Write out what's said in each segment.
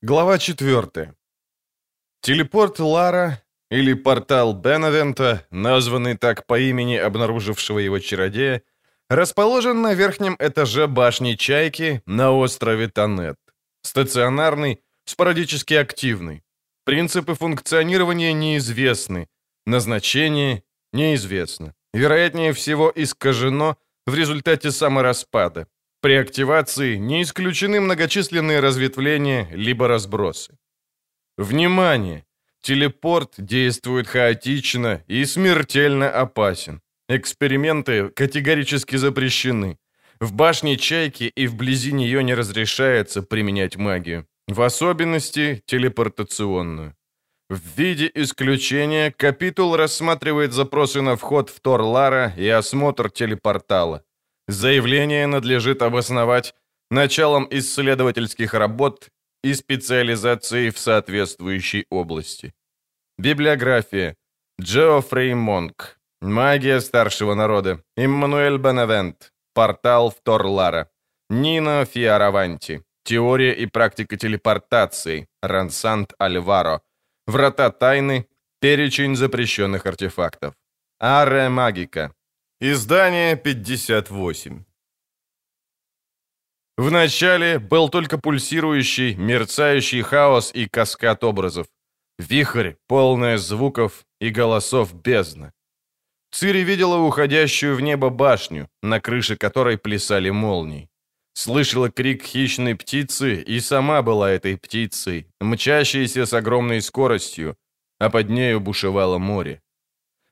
Глава 4. Телепорт Лара, или портал Бенавента, названный так по имени обнаружившего его чародея, расположен на верхнем этаже башни Чайки на острове Танет. Стационарный, спорадически активный. Принципы функционирования неизвестны, назначение неизвестно. Вероятнее всего искажено в результате самораспада. При активации не исключены многочисленные разветвления либо разбросы. Внимание! Телепорт действует хаотично и смертельно опасен. Эксперименты категорически запрещены. В башне Чайки и вблизи нее не разрешается применять магию. В особенности телепортационную. В виде исключения капитул рассматривает запросы на вход в Тор-Лара и осмотр телепортала. Заявление надлежит обосновать началом исследовательских работ и специализацией в соответствующей области. Библиография. Джоффрей Монк. Магия старшего народа. Иммануэль Беневент. Портал в Торлара. Нино Фиараванти. Теория и практика телепортации. Рансант Альваро. Врата тайны. Перечень запрещенных артефактов. Аре Магика. Издание 58. В начале был только пульсирующий, мерцающий хаос и каскад образов. Вихрь, полная звуков и голосов бездна. Цири видела уходящую в небо башню, на крыше которой плясали молнии. Слышала крик хищной птицы и сама была этой птицей, мчащейся с огромной скоростью, а под нею бушевало море.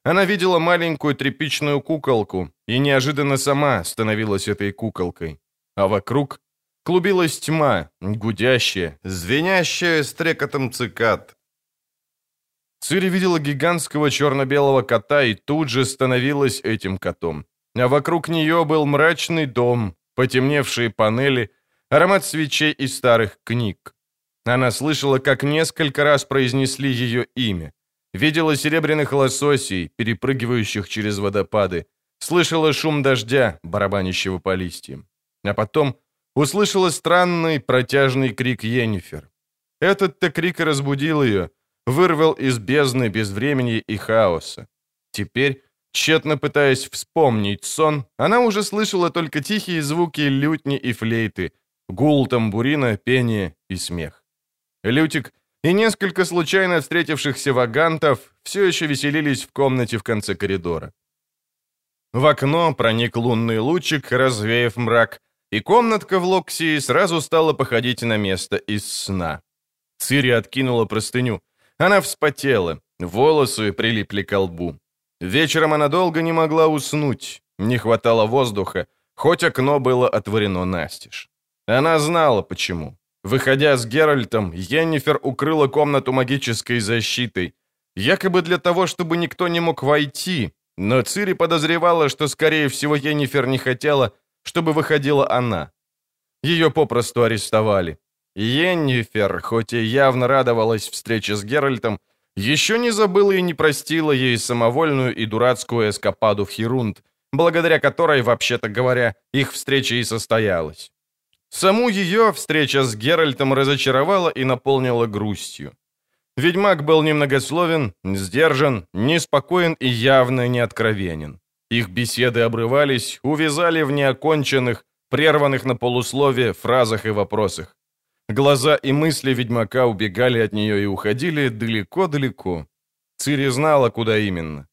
Она видела маленькую тряпичную куколку и неожиданно сама становилась этой куколкой. А вокруг клубилась тьма, гудящая, звенящая стрекотом цикад. Цири видела гигантского черно-белого кота и тут же становилась этим котом. А вокруг нее был мрачный дом, потемневшие панели, аромат свечей и старых книг. Она слышала, как несколько раз произнесли ее имя. Видела серебряных лососей, перепрыгивающих через водопады. Слышала шум дождя, барабанящего по листьям. А потом услышала странный протяжный крик Йеннифер. Этот-то крик разбудил ее, вырвал из бездны безвремени и хаоса. Теперь, тщетно пытаясь вспомнить сон, она уже слышала только тихие звуки лютни и флейты, гул тамбурина, пение и смех. Лютик и несколько случайно встретившихся вагантов все еще веселились в комнате в конце коридора. В окно проник лунный лучик, развеяв мрак, и комнатка в Локсии сразу стала походить на место из сна. Цири откинула простыню. Она вспотела, волосы прилипли к лбу. Вечером она долго не могла уснуть, не хватало воздуха, хоть окно было отворено настежь. Она знала, почему. Выходя с Геральтом, Йеннифер укрыла комнату магической защитой, якобы для того, чтобы никто не мог войти, но Цири подозревала, что, скорее всего, Йеннифер не хотела, чтобы выходила она. Ее попросту арестовали. Йеннифер, хоть и явно радовалась встрече с Геральтом, еще не забыла и не простила ей самовольную и дурацкую эскападу в Херунд, благодаря которой, вообще-то говоря, их встреча и состоялась. Саму ее встреча с Геральтом разочаровала и наполнила грустью. Ведьмак был немногословен, сдержан, неспокоен и явно неоткровенен. Их беседы обрывались, увязали в неоконченных, прерванных на полуслове фразах и вопросах. Глаза и мысли ведьмака убегали от нее и уходили далеко-далеко. Цири знала, куда именно.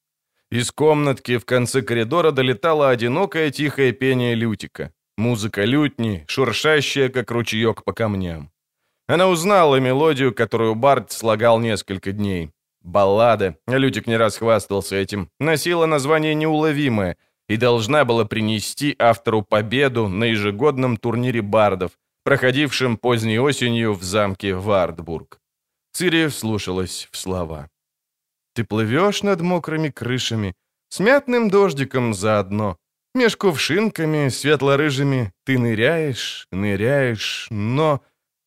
Из комнатки в конце коридора долетало одинокое тихое пение Лютика. Музыка лютни, шуршащая, как ручеек по камням. Она узнала мелодию, которую Барт слагал несколько дней. Баллада, Лютик не раз хвастался этим, носила название «Неуловимое» и должна была принести автору победу на ежегодном турнире бардов, проходившем поздней осенью в замке Вардбург. Цири вслушалась в слова. «Ты плывешь над мокрыми крышами, с мятным дождиком заодно, Меж кувшинками светло-рыжими ты ныряешь, ныряешь, но...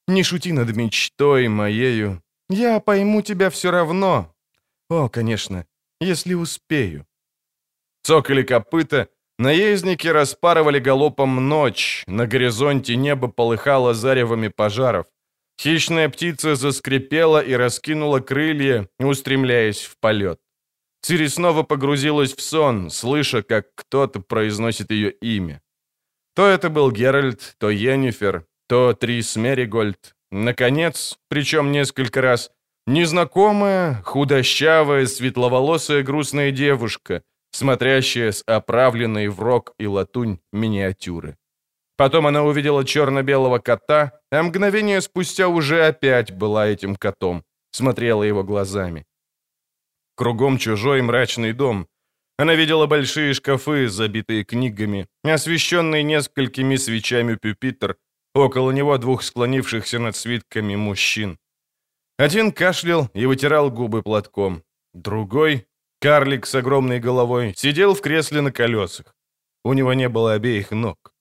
Не шути над мечтой моею. Я пойму тебя все равно. О, конечно, если успею. Цокали копыта, наездники распарывали галопом ночь, на горизонте небо полыхало заревами пожаров. Хищная птица заскрипела и раскинула крылья, устремляясь в полет. Цири снова погрузилась в сон, слыша, как кто-то произносит ее имя. То это был Геральт, то Йеннифер, то Трис Меригольд. Наконец, причем несколько раз, незнакомая, худощавая, светловолосая грустная девушка, смотрящая с оправленной в рог и латунь миниатюры. Потом она увидела черно-белого кота, а мгновение спустя уже опять была этим котом, смотрела его глазами. Кругом чужой мрачный дом. Она видела большие шкафы, забитые книгами, освещенный несколькими свечами пюпитр, около него двух склонившихся над свитками мужчин. Один кашлял и вытирал губы платком. Другой, карлик с огромной головой, сидел в кресле на колесах. У него не было обеих ног.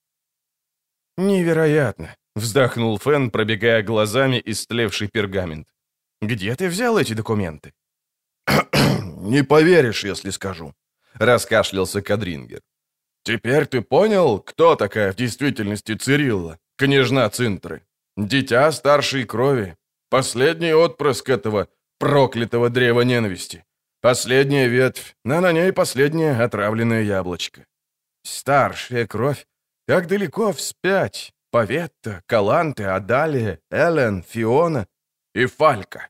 «Невероятно!» — вздохнул Фен, пробегая глазами истлевший пергамент. «Где ты взял эти документы?» «Не поверишь, если скажу», — раскашлялся Кадрингер. «Теперь ты понял, кто такая в действительности Цирилла, княжна Цинтры? Дитя старшей крови, последний отпрыск этого проклятого древа ненависти, последняя ветвь, а на ней последнее отравленное яблочко». «Старшая кровь? Как далеко вспять? Поветта, Каланте, Адалия, Элен, Фиона и Фалька.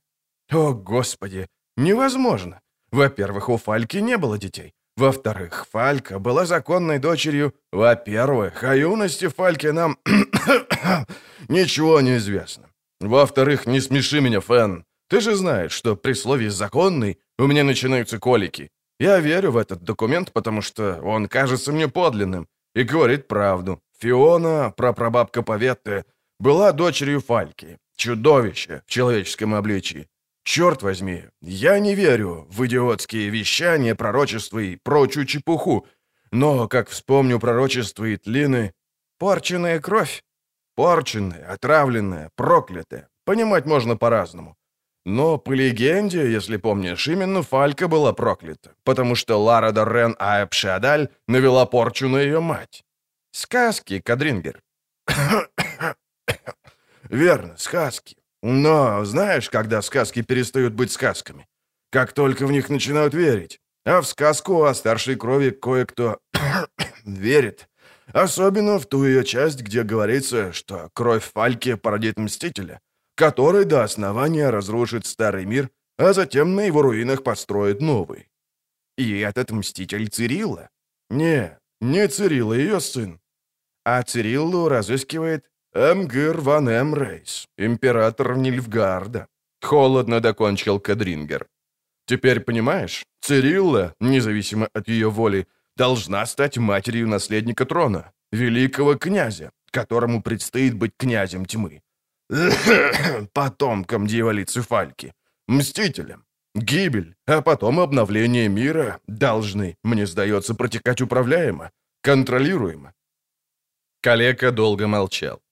О, Господи, невозможно. Во-первых, у Фальки не было детей. Во-вторых, Фалька была законной дочерью. Во-первых, о юности Фальки нам ничего не известно. Во-вторых, не смеши меня, Фэн. Ты же знаешь, что при слове «законный» у меня начинаются колики. Я верю в этот документ, потому что он кажется мне подлинным и говорит правду. Фиона, прапрабабка Поветты, была дочерью Фальки, чудовище в человеческом обличии. Черт возьми, я не верю в идиотские вещания, пророчества и прочую чепуху, но, как вспомню пророчество Итлины, порченная кровь, порченная, отравленная, проклятая, понимать можно по-разному. Но по легенде, если помнишь, именно Фалька была проклята, потому что Лара Доррен Аэпшадаль навела порчу на ее мать. Сказки, Кадрингер. Верно, сказки. Но знаешь, когда сказки перестают быть сказками? Как только в них начинают верить. А в сказку о старшей крови кое-кто верит. Особенно в ту ее часть, где говорится, что кровь Фальки породит Мстителя который до основания разрушит старый мир, а затем на его руинах построит новый. И этот мститель Цирилла? Не, не Цирилла, ее сын. А Цириллу разыскивает Эмгир ван Эмрейс, император Нильфгарда. Холодно докончил Кадрингер. Теперь понимаешь, Цирилла, независимо от ее воли, должна стать матерью наследника трона, великого князя, которому предстоит быть князем тьмы. потомкам дьяволицы Фальки, мстителям. Гибель, а потом обновление мира должны, мне сдается, протекать управляемо, контролируемо. Калека долго молчал.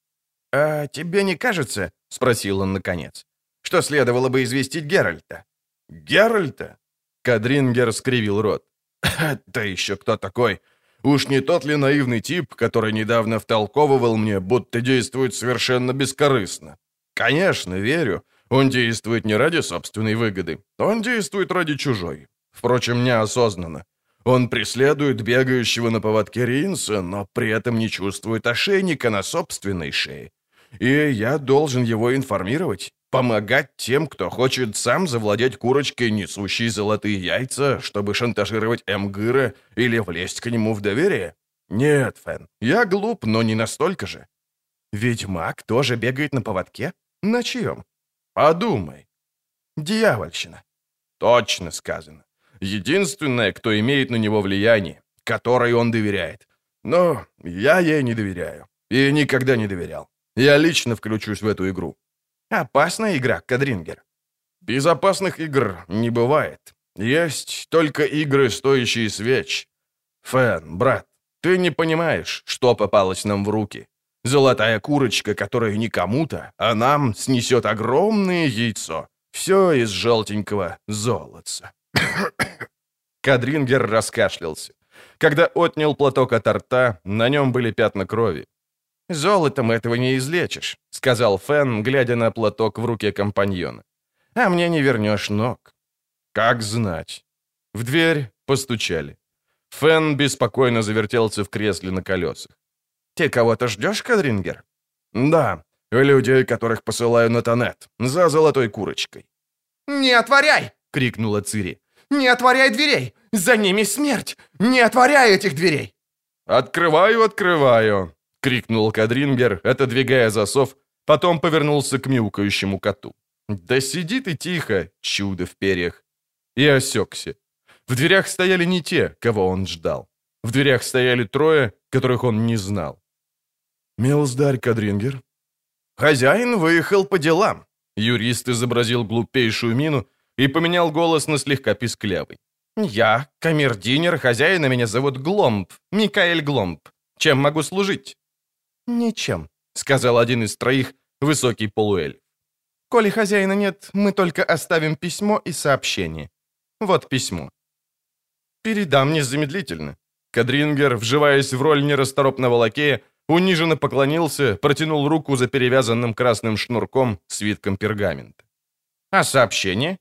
«А тебе не кажется, — спросил он наконец, — что следовало бы известить Геральта?» «Геральта?» Кадрингер скривил рот. «Это еще кто такой? Уж не тот ли наивный тип, который недавно втолковывал мне, будто действует совершенно бескорыстно? Конечно, верю. Он действует не ради собственной выгоды. Он действует ради чужой. Впрочем, неосознанно. Он преследует бегающего на поводке Ринса, но при этом не чувствует ошейника на собственной шее. И я должен его информировать, помогать тем, кто хочет сам завладеть курочкой, несущей золотые яйца, чтобы шантажировать Эмгыра или влезть к нему в доверие? Нет, Фэн, я глуп, но не настолько же. Ведь маг тоже бегает на поводке? На чьем? Подумай. Дьявольщина. Точно сказано. Единственное, кто имеет на него влияние, которой он доверяет. Но я ей не доверяю. И никогда не доверял. Я лично включусь в эту игру. Опасная игра, Кадрингер. Безопасных игр не бывает. Есть только игры, стоящие свеч. Фэн, брат, ты не понимаешь, что попалось нам в руки. Золотая курочка, которая не кому-то, а нам снесет огромное яйцо. Все из желтенького золотца. Кадрингер раскашлялся. Когда отнял платок от рта, на нем были пятна крови. «Золотом этого не излечишь», — сказал Фен, глядя на платок в руке компаньона. «А мне не вернешь ног». «Как знать». В дверь постучали. Фен беспокойно завертелся в кресле на колесах. «Ты кого-то ждешь, Кадрингер?» «Да, людей, которых посылаю на Тонет, за золотой курочкой». «Не отворяй!» — крикнула Цири. «Не отворяй дверей! За ними смерть! Не отворяй этих дверей!» «Открываю, открываю!» — крикнул Кадрингер, отодвигая засов, потом повернулся к мяукающему коту. «Да сиди ты тихо, чудо в перьях!» И осекся. В дверях стояли не те, кого он ждал. В дверях стояли трое, которых он не знал. «Милздарь Кадрингер?» «Хозяин выехал по делам». Юрист изобразил глупейшую мину и поменял голос на слегка писклявый. «Я, камердинер, хозяина меня зовут Гломб, Микаэль Гломб. Чем могу служить?» «Ничем», — сказал один из троих, высокий полуэль. «Коли хозяина нет, мы только оставим письмо и сообщение. Вот письмо». «Передам незамедлительно». Кадрингер, вживаясь в роль нерасторопного лакея, униженно поклонился, протянул руку за перевязанным красным шнурком свитком пергамента. «А сообщение?»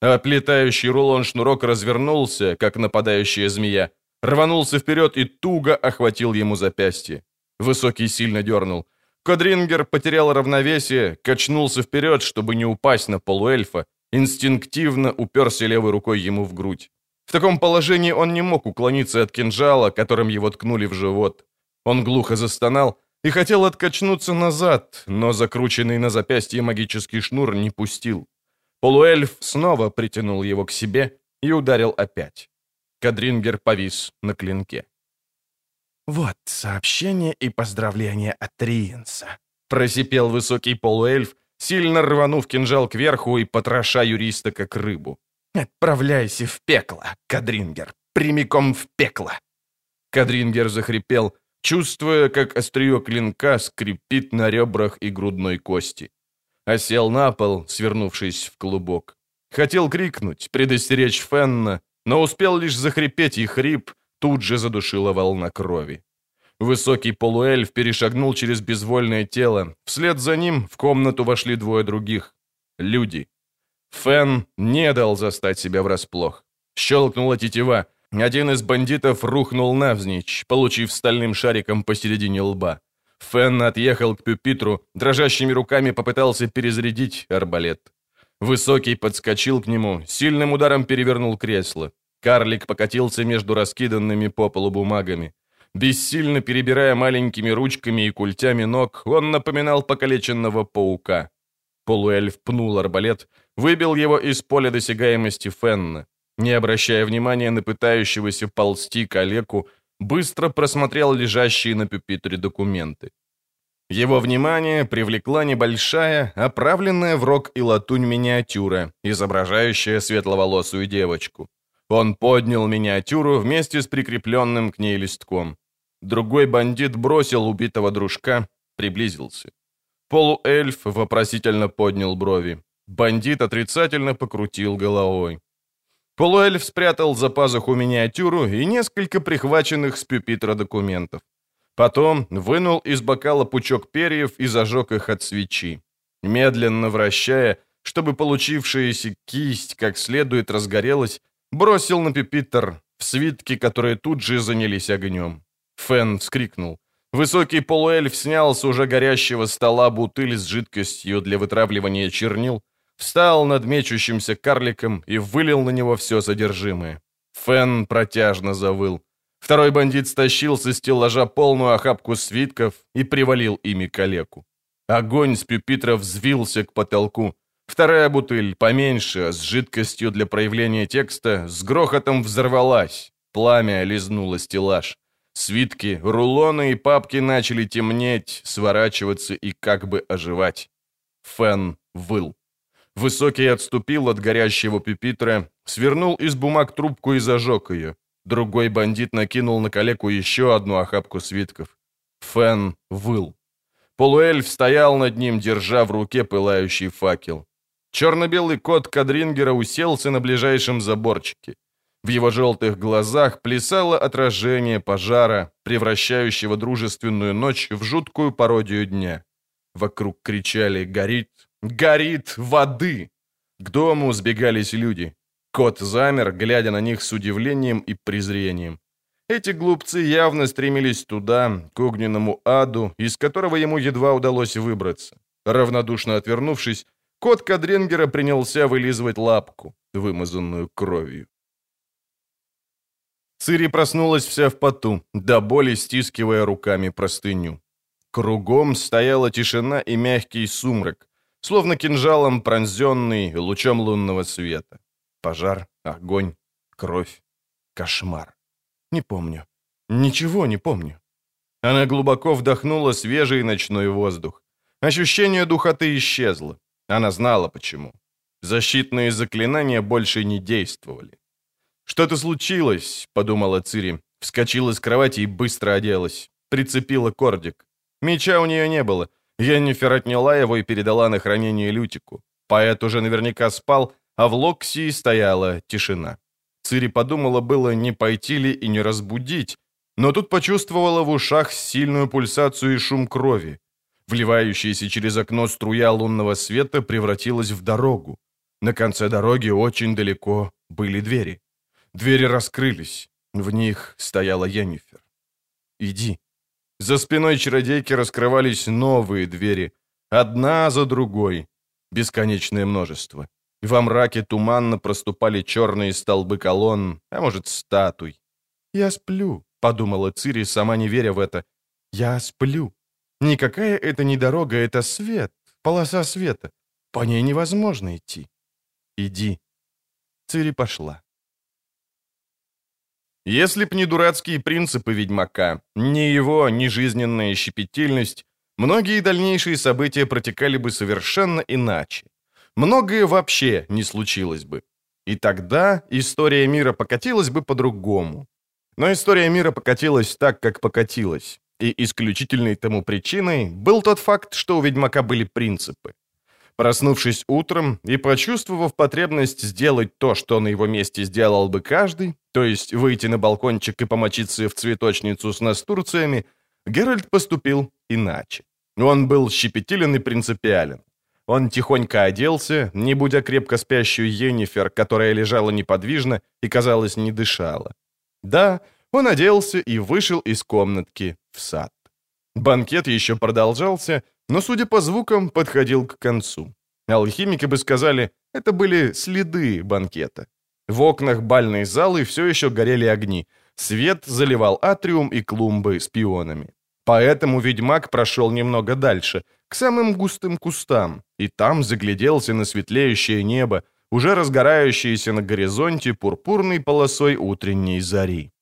Оплетающий рулон шнурок развернулся, как нападающая змея, рванулся вперед и туго охватил ему запястье. Высокий сильно дернул. Кодрингер потерял равновесие, качнулся вперед, чтобы не упасть на полуэльфа, инстинктивно уперся левой рукой ему в грудь. В таком положении он не мог уклониться от кинжала, которым его ткнули в живот. Он глухо застонал и хотел откачнуться назад, но закрученный на запястье магический шнур не пустил. Полуэльф снова притянул его к себе и ударил опять. Кадрингер повис на клинке. «Вот сообщение и поздравление от Риенса», — просипел высокий полуэльф, сильно рванув кинжал кверху и потроша юриста как рыбу. «Отправляйся в пекло, Кадрингер, прямиком в пекло!» Кадрингер захрипел, чувствуя, как острие клинка скрипит на ребрах и грудной кости. Осел на пол, свернувшись в клубок. Хотел крикнуть, предостеречь Фенна, но успел лишь захрипеть, и хрип тут же задушила волна крови. Высокий полуэльф перешагнул через безвольное тело. Вслед за ним в комнату вошли двое других. Люди. Фен не дал застать себя врасплох. Щелкнула тетива. Один из бандитов рухнул навзничь, получив стальным шариком посередине лба. Фен отъехал к пюпитру, дрожащими руками попытался перезарядить арбалет. Высокий подскочил к нему, сильным ударом перевернул кресло. Карлик покатился между раскиданными по полу бумагами. Бессильно перебирая маленькими ручками и культями ног, он напоминал покалеченного паука. Полуэльф пнул арбалет, выбил его из поля досягаемости Фенна не обращая внимания на пытающегося ползти калеку, быстро просмотрел лежащие на пюпитре документы. Его внимание привлекла небольшая, оправленная в рог и латунь миниатюра, изображающая светловолосую девочку. Он поднял миниатюру вместе с прикрепленным к ней листком. Другой бандит бросил убитого дружка, приблизился. Полуэльф вопросительно поднял брови. Бандит отрицательно покрутил головой. Полуэльф спрятал за пазуху миниатюру и несколько прихваченных с пюпитра документов. Потом вынул из бокала пучок перьев и зажег их от свечи. Медленно вращая, чтобы получившаяся кисть как следует разгорелась, бросил на пюпитр в свитки, которые тут же занялись огнем. Фен вскрикнул. Высокий полуэльф снял с уже горящего стола бутыль с жидкостью для вытравливания чернил, встал над мечущимся карликом и вылил на него все содержимое. Фен протяжно завыл. Второй бандит стащил со стеллажа полную охапку свитков и привалил ими калеку. Огонь с пюпитра взвился к потолку. Вторая бутыль, поменьше, с жидкостью для проявления текста, с грохотом взорвалась. Пламя лизнуло стеллаж. Свитки, рулоны и папки начали темнеть, сворачиваться и как бы оживать. Фен выл. Высокий отступил от горящего пюпитра, свернул из бумаг трубку и зажег ее. Другой бандит накинул на калеку еще одну охапку свитков. Фен выл. Полуэльф стоял над ним, держа в руке пылающий факел. Черно-белый кот Кадрингера уселся на ближайшем заборчике. В его желтых глазах плясало отражение пожара, превращающего дружественную ночь в жуткую пародию дня. Вокруг кричали «Горит! Горит! Воды!» К дому сбегались люди. Кот замер, глядя на них с удивлением и презрением. Эти глупцы явно стремились туда, к огненному аду, из которого ему едва удалось выбраться. Равнодушно отвернувшись, кот Кадренгера принялся вылизывать лапку, вымазанную кровью. Цири проснулась вся в поту, до боли стискивая руками простыню. Кругом стояла тишина и мягкий сумрак, словно кинжалом пронзенный лучом лунного света. Пожар, огонь, кровь, кошмар. Не помню. Ничего не помню. Она глубоко вдохнула свежий ночной воздух. Ощущение духоты исчезло. Она знала почему. Защитные заклинания больше не действовали. «Что-то случилось», — подумала Цири. Вскочила с кровати и быстро оделась. Прицепила кордик. Меча у нее не было. Йеннифер отняла его и передала на хранение Лютику. Поэт уже наверняка спал, а в Локсии стояла тишина. Цири подумала было, не пойти ли и не разбудить, но тут почувствовала в ушах сильную пульсацию и шум крови. Вливающаяся через окно струя лунного света превратилась в дорогу. На конце дороги очень далеко были двери. Двери раскрылись. В них стояла Йеннифер. «Иди». За спиной чародейки раскрывались новые двери. Одна за другой. Бесконечное множество. Во мраке туманно проступали черные столбы колонн, а может, статуй. «Я сплю», — подумала Цири, сама не веря в это. «Я сплю. Никакая это не дорога, это свет, полоса света. По ней невозможно идти. Иди». Цири пошла. Если б не дурацкие принципы ведьмака, ни его, ни жизненная щепетильность, многие дальнейшие события протекали бы совершенно иначе многое вообще не случилось бы. И тогда история мира покатилась бы по-другому. Но история мира покатилась так, как покатилась. И исключительной тому причиной был тот факт, что у ведьмака были принципы. Проснувшись утром и почувствовав потребность сделать то, что на его месте сделал бы каждый, то есть выйти на балкончик и помочиться в цветочницу с настурциями, Геральт поступил иначе. Он был щепетилен и принципиален. Он тихонько оделся, не будя крепко спящую Йеннифер, которая лежала неподвижно и, казалось, не дышала. Да, он оделся и вышел из комнатки в сад. Банкет еще продолжался, но, судя по звукам, подходил к концу. Алхимики бы сказали, это были следы банкета. В окнах бальной залы все еще горели огни. Свет заливал атриум и клумбы с пионами. Поэтому ведьмак прошел немного дальше, к самым густым кустам, и там загляделся на светлеющее небо, уже разгорающееся на горизонте пурпурной полосой утренней зари.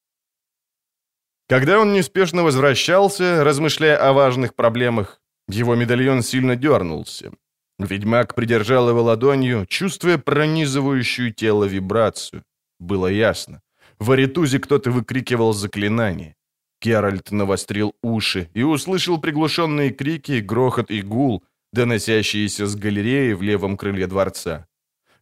Когда он неспешно возвращался, размышляя о важных проблемах, его медальон сильно дернулся. Ведьмак придержал его ладонью, чувствуя пронизывающую тело вибрацию. Было ясно. В аритузе кто-то выкрикивал заклинание. Керальт навострил уши и услышал приглушенные крики, грохот и гул, доносящиеся с галереи в левом крыле дворца.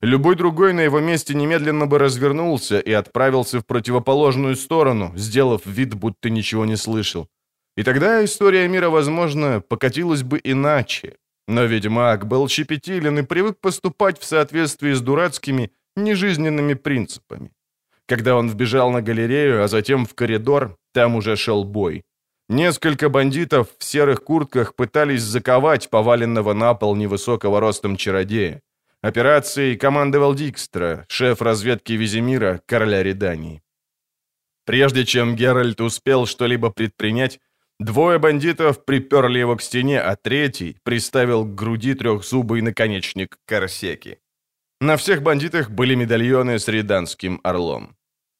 Любой другой на его месте немедленно бы развернулся и отправился в противоположную сторону, сделав вид, будто ничего не слышал. И тогда история мира, возможно, покатилась бы иначе. Но ведьмак был щепетилен и привык поступать в соответствии с дурацкими, нежизненными принципами. Когда он вбежал на галерею, а затем в коридор, там уже шел бой. Несколько бандитов в серых куртках пытались заковать поваленного на пол невысокого ростом чародея. Операцией командовал Дикстра, шеф разведки Визимира, короля Редании. Прежде чем Геральт успел что-либо предпринять, двое бандитов приперли его к стене, а третий приставил к груди трехзубый наконечник корсеки. На всех бандитах были медальоны с реданским орлом.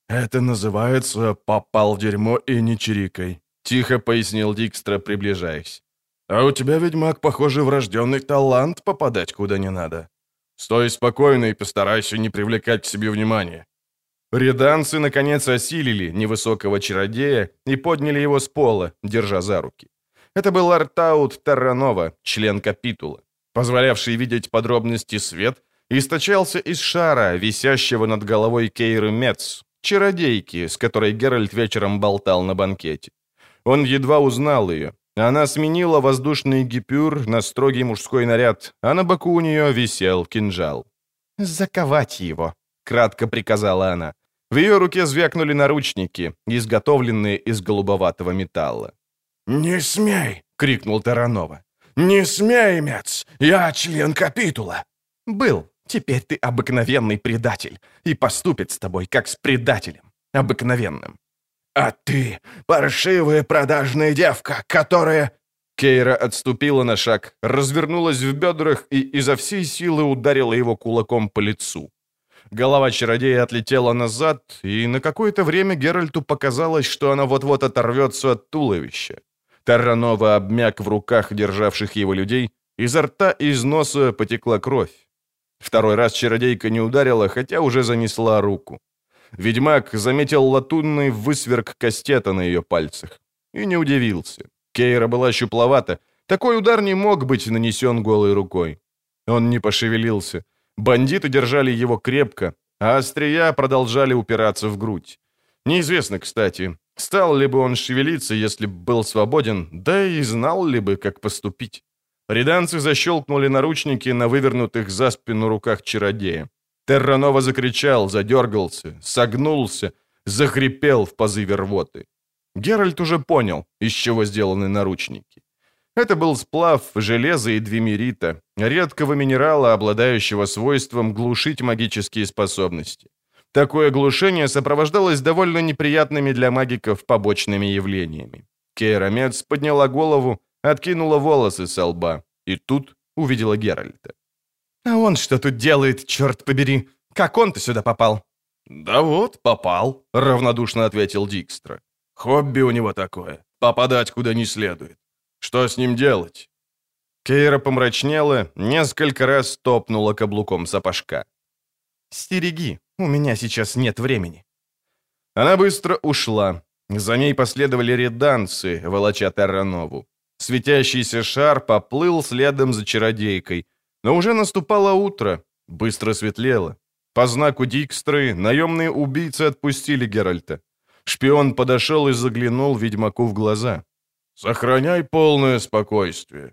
«Это называется «попал в дерьмо и не чирикай», — тихо пояснил Дикстра, приближаясь. «А у тебя, ведьмак, похоже, врожденный талант попадать куда не надо. Стой спокойно и постарайся не привлекать к себе внимания». Реданцы, наконец, осилили невысокого чародея и подняли его с пола, держа за руки. Это был Артаут Тарранова, член капитула, позволявший видеть подробности свет, источался из шара, висящего над головой Кейры Мец, чародейки, с которой Геральт вечером болтал на банкете. Он едва узнал ее. Она сменила воздушный гипюр на строгий мужской наряд, а на боку у нее висел кинжал. «Заковать его», — кратко приказала она. В ее руке звякнули наручники, изготовленные из голубоватого металла. «Не смей!» — крикнул Таранова. «Не смей, Мец! Я член капитула!» «Был. Теперь ты обыкновенный предатель, и поступит с тобой, как с предателем. Обыкновенным». «А ты паршивая продажная девка, которая...» Кейра отступила на шаг, развернулась в бедрах и изо всей силы ударила его кулаком по лицу. Голова чародея отлетела назад, и на какое-то время Геральту показалось, что она вот-вот оторвется от туловища. Тарранова обмяк в руках державших его людей, изо рта и из носа потекла кровь. Второй раз чародейка не ударила, хотя уже занесла руку. Ведьмак заметил латунный высверк кастета на ее пальцах. И не удивился. Кейра была щупловата. Такой удар не мог быть нанесен голой рукой. Он не пошевелился. Бандиты держали его крепко, а острия продолжали упираться в грудь. Неизвестно, кстати, стал ли бы он шевелиться, если бы был свободен, да и знал ли бы, как поступить. Реданцы защелкнули наручники на вывернутых за спину руках чародея. Терранова закричал, задергался, согнулся, захрипел в позыве рвоты. Геральт уже понял, из чего сделаны наручники. Это был сплав железа и двимерита, редкого минерала, обладающего свойством глушить магические способности. Такое глушение сопровождалось довольно неприятными для магиков побочными явлениями. Кейра Мец подняла голову, откинула волосы со лба, и тут увидела Геральта. «А он что тут делает, черт побери? Как он-то сюда попал?» «Да вот, попал», — равнодушно ответил Дикстра. «Хобби у него такое — попадать куда не следует. Что с ним делать?» Кейра помрачнела, несколько раз топнула каблуком сапожка. «Стереги, у меня сейчас нет времени». Она быстро ушла. За ней последовали реданцы, волоча Терранову. Светящийся шар поплыл следом за чародейкой. Но уже наступало утро, быстро светлело. По знаку Дикстры наемные убийцы отпустили Геральта. Шпион подошел и заглянул ведьмаку в глаза. «Сохраняй полное спокойствие».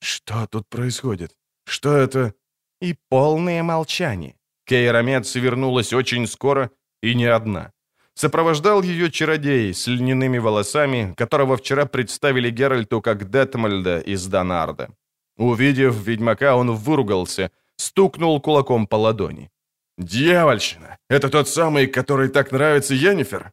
«Что тут происходит? Что это?» И полное молчание. Кейрамец вернулась очень скоро и не одна. Сопровождал ее чародей с льняными волосами, которого вчера представили Геральту как Детмальда из Донарда. Увидев ведьмака, он выругался, стукнул кулаком по ладони. «Дьявольщина! Это тот самый, который так нравится Йеннифер?»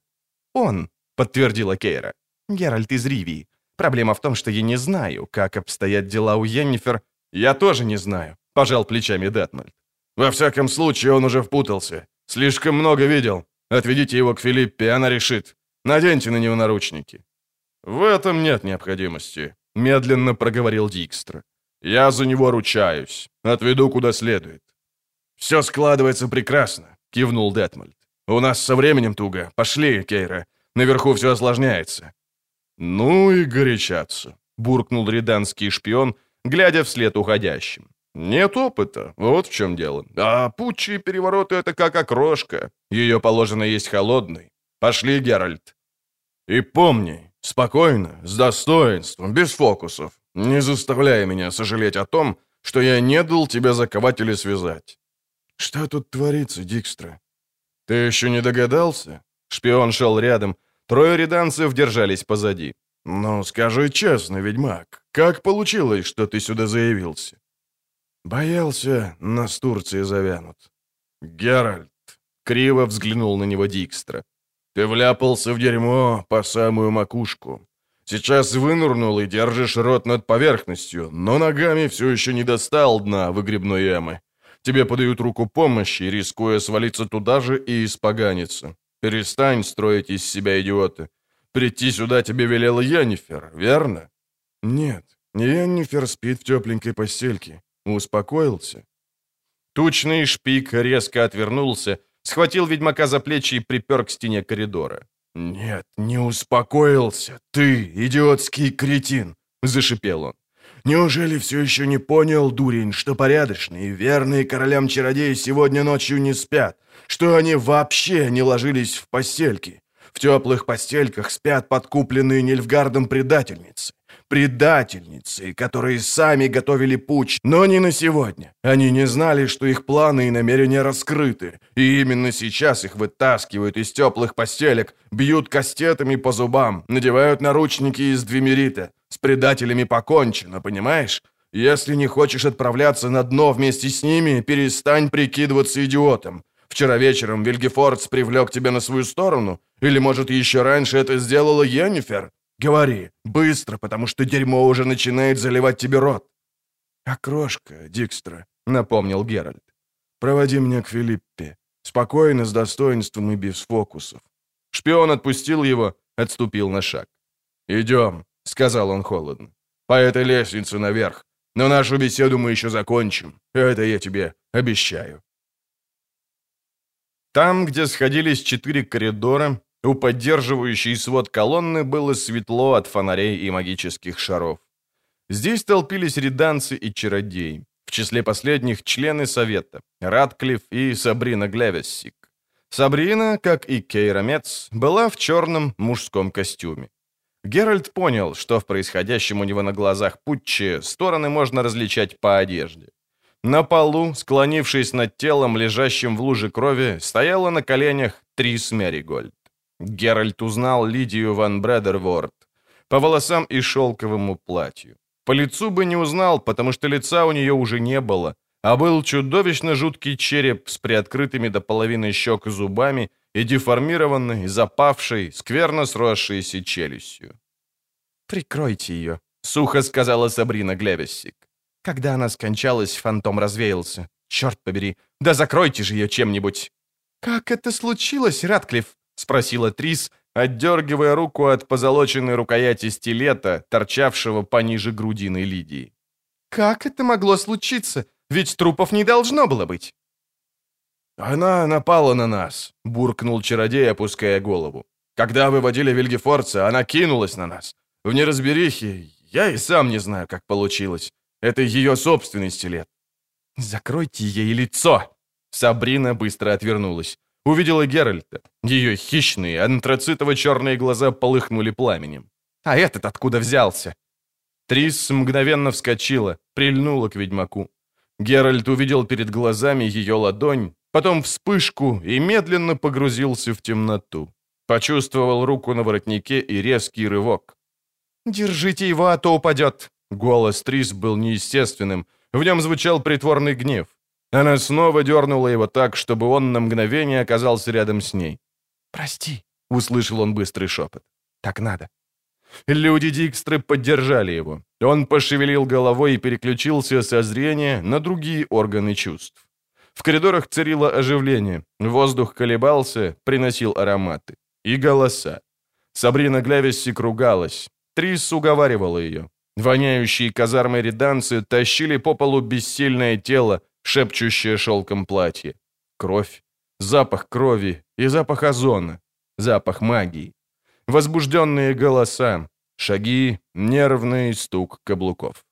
«Он», — подтвердила Кейра. «Геральт из Ривии. Проблема в том, что я не знаю, как обстоят дела у Йеннифер. Я тоже не знаю», — пожал плечами Детмальд. «Во всяком случае, он уже впутался. Слишком много видел. Отведите его к Филиппе, она решит. Наденьте на него наручники». «В этом нет необходимости», — медленно проговорил Дикстра. «Я за него ручаюсь. Отведу куда следует». «Все складывается прекрасно», — кивнул Детмальд. «У нас со временем туго. Пошли, Кейра. Наверху все осложняется». «Ну и горячаться», — буркнул риданский шпион, глядя вслед уходящим. Нет опыта, вот в чем дело. А путчи и перевороты — это как окрошка. Ее положено есть холодной. Пошли, Геральт. И помни, спокойно, с достоинством, без фокусов. Не заставляй меня сожалеть о том, что я не дал тебя заковать или связать. Что тут творится, Дикстра? Ты еще не догадался? Шпион шел рядом. Трое реданцев держались позади. «Ну, скажи честно, ведьмак, как получилось, что ты сюда заявился?» Боялся, нас Турции завянут. Геральт, криво взглянул на него Дикстра. Ты вляпался в дерьмо по самую макушку. Сейчас вынурнул и держишь рот над поверхностью, но ногами все еще не достал дна выгребной ямы. Тебе подают руку помощи, рискуя свалиться туда же и испоганиться. Перестань строить из себя идиота. Прийти сюда тебе велела Янифер, верно? Нет, Янифер спит в тепленькой постельке. Успокоился. Тучный шпик резко отвернулся, схватил ведьмака за плечи и припер к стене коридора. «Нет, не успокоился. Ты, идиотский кретин!» — зашипел он. Неужели все еще не понял, дурень, что порядочные, верные королям чародеи сегодня ночью не спят? Что они вообще не ложились в постельки? В теплых постельках спят подкупленные Нильфгардом предательницы. Предательницы, которые сами готовили путь, но не на сегодня. Они не знали, что их планы и намерения раскрыты. И именно сейчас их вытаскивают из теплых постелек, бьют кастетами по зубам, надевают наручники из двемерита. С предателями покончено, понимаешь? Если не хочешь отправляться на дно вместе с ними, перестань прикидываться идиотом. Вчера вечером Вильгефордс привлек тебя на свою сторону? Или, может, еще раньше это сделала Йеннифер? Говори, быстро, потому что дерьмо уже начинает заливать тебе рот». «Окрошка, Дикстра», — напомнил Геральт. «Проводи меня к Филиппе. Спокойно, с достоинством и без фокусов». Шпион отпустил его, отступил на шаг. «Идем», — сказал он холодно. «По этой лестнице наверх. Но нашу беседу мы еще закончим. Это я тебе обещаю». Там, где сходились четыре коридора, у поддерживающей свод колонны было светло от фонарей и магических шаров. Здесь толпились реданцы и чародеи. В числе последних члены совета — Радклифф и Сабрина Глевессик. Сабрина, как и Кейра Мец, была в черном мужском костюме. Геральт понял, что в происходящем у него на глазах путче стороны можно различать по одежде. На полу, склонившись над телом, лежащим в луже крови, стояла на коленях Трис Меригольд. Геральт узнал Лидию ван Бредерворд по волосам и шелковому платью. По лицу бы не узнал, потому что лица у нее уже не было, а был чудовищно жуткий череп с приоткрытыми до половины щек зубами и деформированной, запавшей, скверно сросшейся челюстью. «Прикройте ее», — сухо сказала Сабрина Глевесик. Когда она скончалась, фантом развеялся. Черт побери, да закройте же ее чем-нибудь. «Как это случилось, Ратклифф?» — спросила Трис, отдергивая руку от позолоченной рукояти стилета, торчавшего пониже грудины Лидии. «Как это могло случиться? Ведь трупов не должно было быть!» «Она напала на нас», — буркнул чародей, опуская голову. «Когда выводили Вильгефорца, она кинулась на нас. В неразберихе я и сам не знаю, как получилось. Это ее собственный стилет. «Закройте ей лицо!» Сабрина быстро отвернулась. Увидела Геральта. Ее хищные, антрацитово-черные глаза полыхнули пламенем. «А этот откуда взялся?» Трис мгновенно вскочила, прильнула к ведьмаку. Геральт увидел перед глазами ее ладонь, потом вспышку и медленно погрузился в темноту. Почувствовал руку на воротнике и резкий рывок. «Держите его, а то упадет!» Голос Трис был неестественным, в нем звучал притворный гнев. Она снова дернула его так, чтобы он на мгновение оказался рядом с ней. «Прости», — услышал он быстрый шепот. «Так надо». Люди Дикстры поддержали его. Он пошевелил головой и переключился со зрения на другие органы чувств. В коридорах царило оживление, воздух колебался, приносил ароматы. И голоса. Сабрина Глявиссик ругалась. Трис уговаривала ее. Воняющие казармы реданцы тащили по полу бессильное тело, шепчущее шелком платье. Кровь, запах крови и запах озона, запах магии. Возбужденные голоса, шаги, нервный стук каблуков.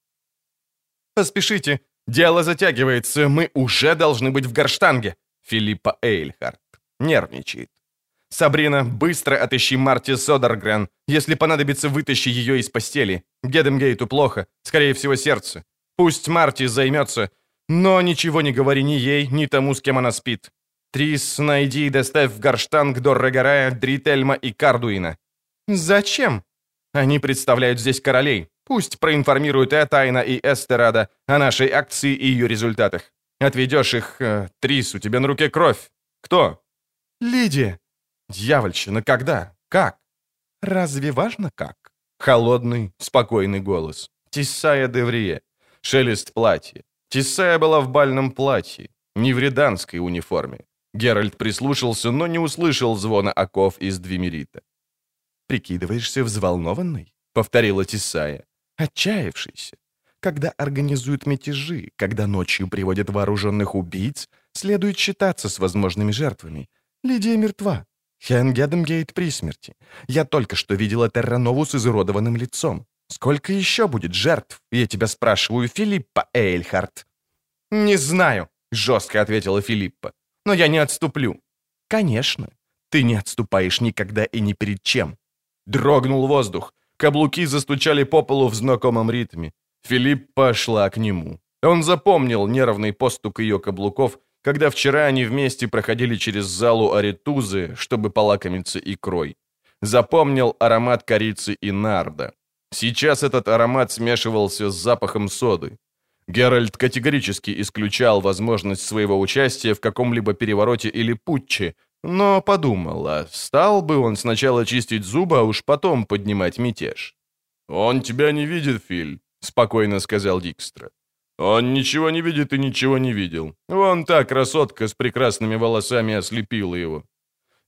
«Поспешите, дело затягивается, мы уже должны быть в Горштанге!» Филиппа Эйльхарт нервничает. «Сабрина, быстро отыщи Марти Содергрен. Если понадобится, вытащи ее из постели. Гедемгейту плохо, скорее всего, сердце. Пусть Марти займется, но ничего не говори ни ей, ни тому, с кем она спит. Трис, найди и доставь в Гарштанг до Регорая, Дрительма и Кардуина». «Зачем?» «Они представляют здесь королей. Пусть проинформируют Этайна и Эстерада о нашей акции и ее результатах. Отведешь их... Э, Трис, у тебя на руке кровь. Кто?» «Лидия». Дьявольщина, когда? Как? Разве важно как? Холодный, спокойный голос. Тиссая Деврие. Шелест платья. Тиссая была в бальном платье, не в реданской униформе. Геральт прислушался, но не услышал звона оков из Двимерита. «Прикидываешься взволнованной?» — повторила Тисая. «Отчаявшийся. Когда организуют мятежи, когда ночью приводят вооруженных убийц, следует считаться с возможными жертвами. Лидия мертва. Хен Гедемгейт при смерти. Я только что видела Терранову с изуродованным лицом. Сколько еще будет жертв? Я тебя спрашиваю, Филиппа Эйльхарт. Не знаю, жестко ответила Филиппа. Но я не отступлю. Конечно, ты не отступаешь никогда и ни перед чем. Дрогнул воздух. Каблуки застучали по полу в знакомом ритме. Филиппа шла к нему. Он запомнил нервный постук ее каблуков, когда вчера они вместе проходили через залу Аритузы, чтобы полакомиться икрой. Запомнил аромат корицы и нарда. Сейчас этот аромат смешивался с запахом соды. Геральт категорически исключал возможность своего участия в каком-либо перевороте или путче, но подумал, а стал бы он сначала чистить зубы, а уж потом поднимать мятеж. «Он тебя не видит, Филь», — спокойно сказал Дикстра. «Он ничего не видит и ничего не видел. Вон та красотка с прекрасными волосами ослепила его».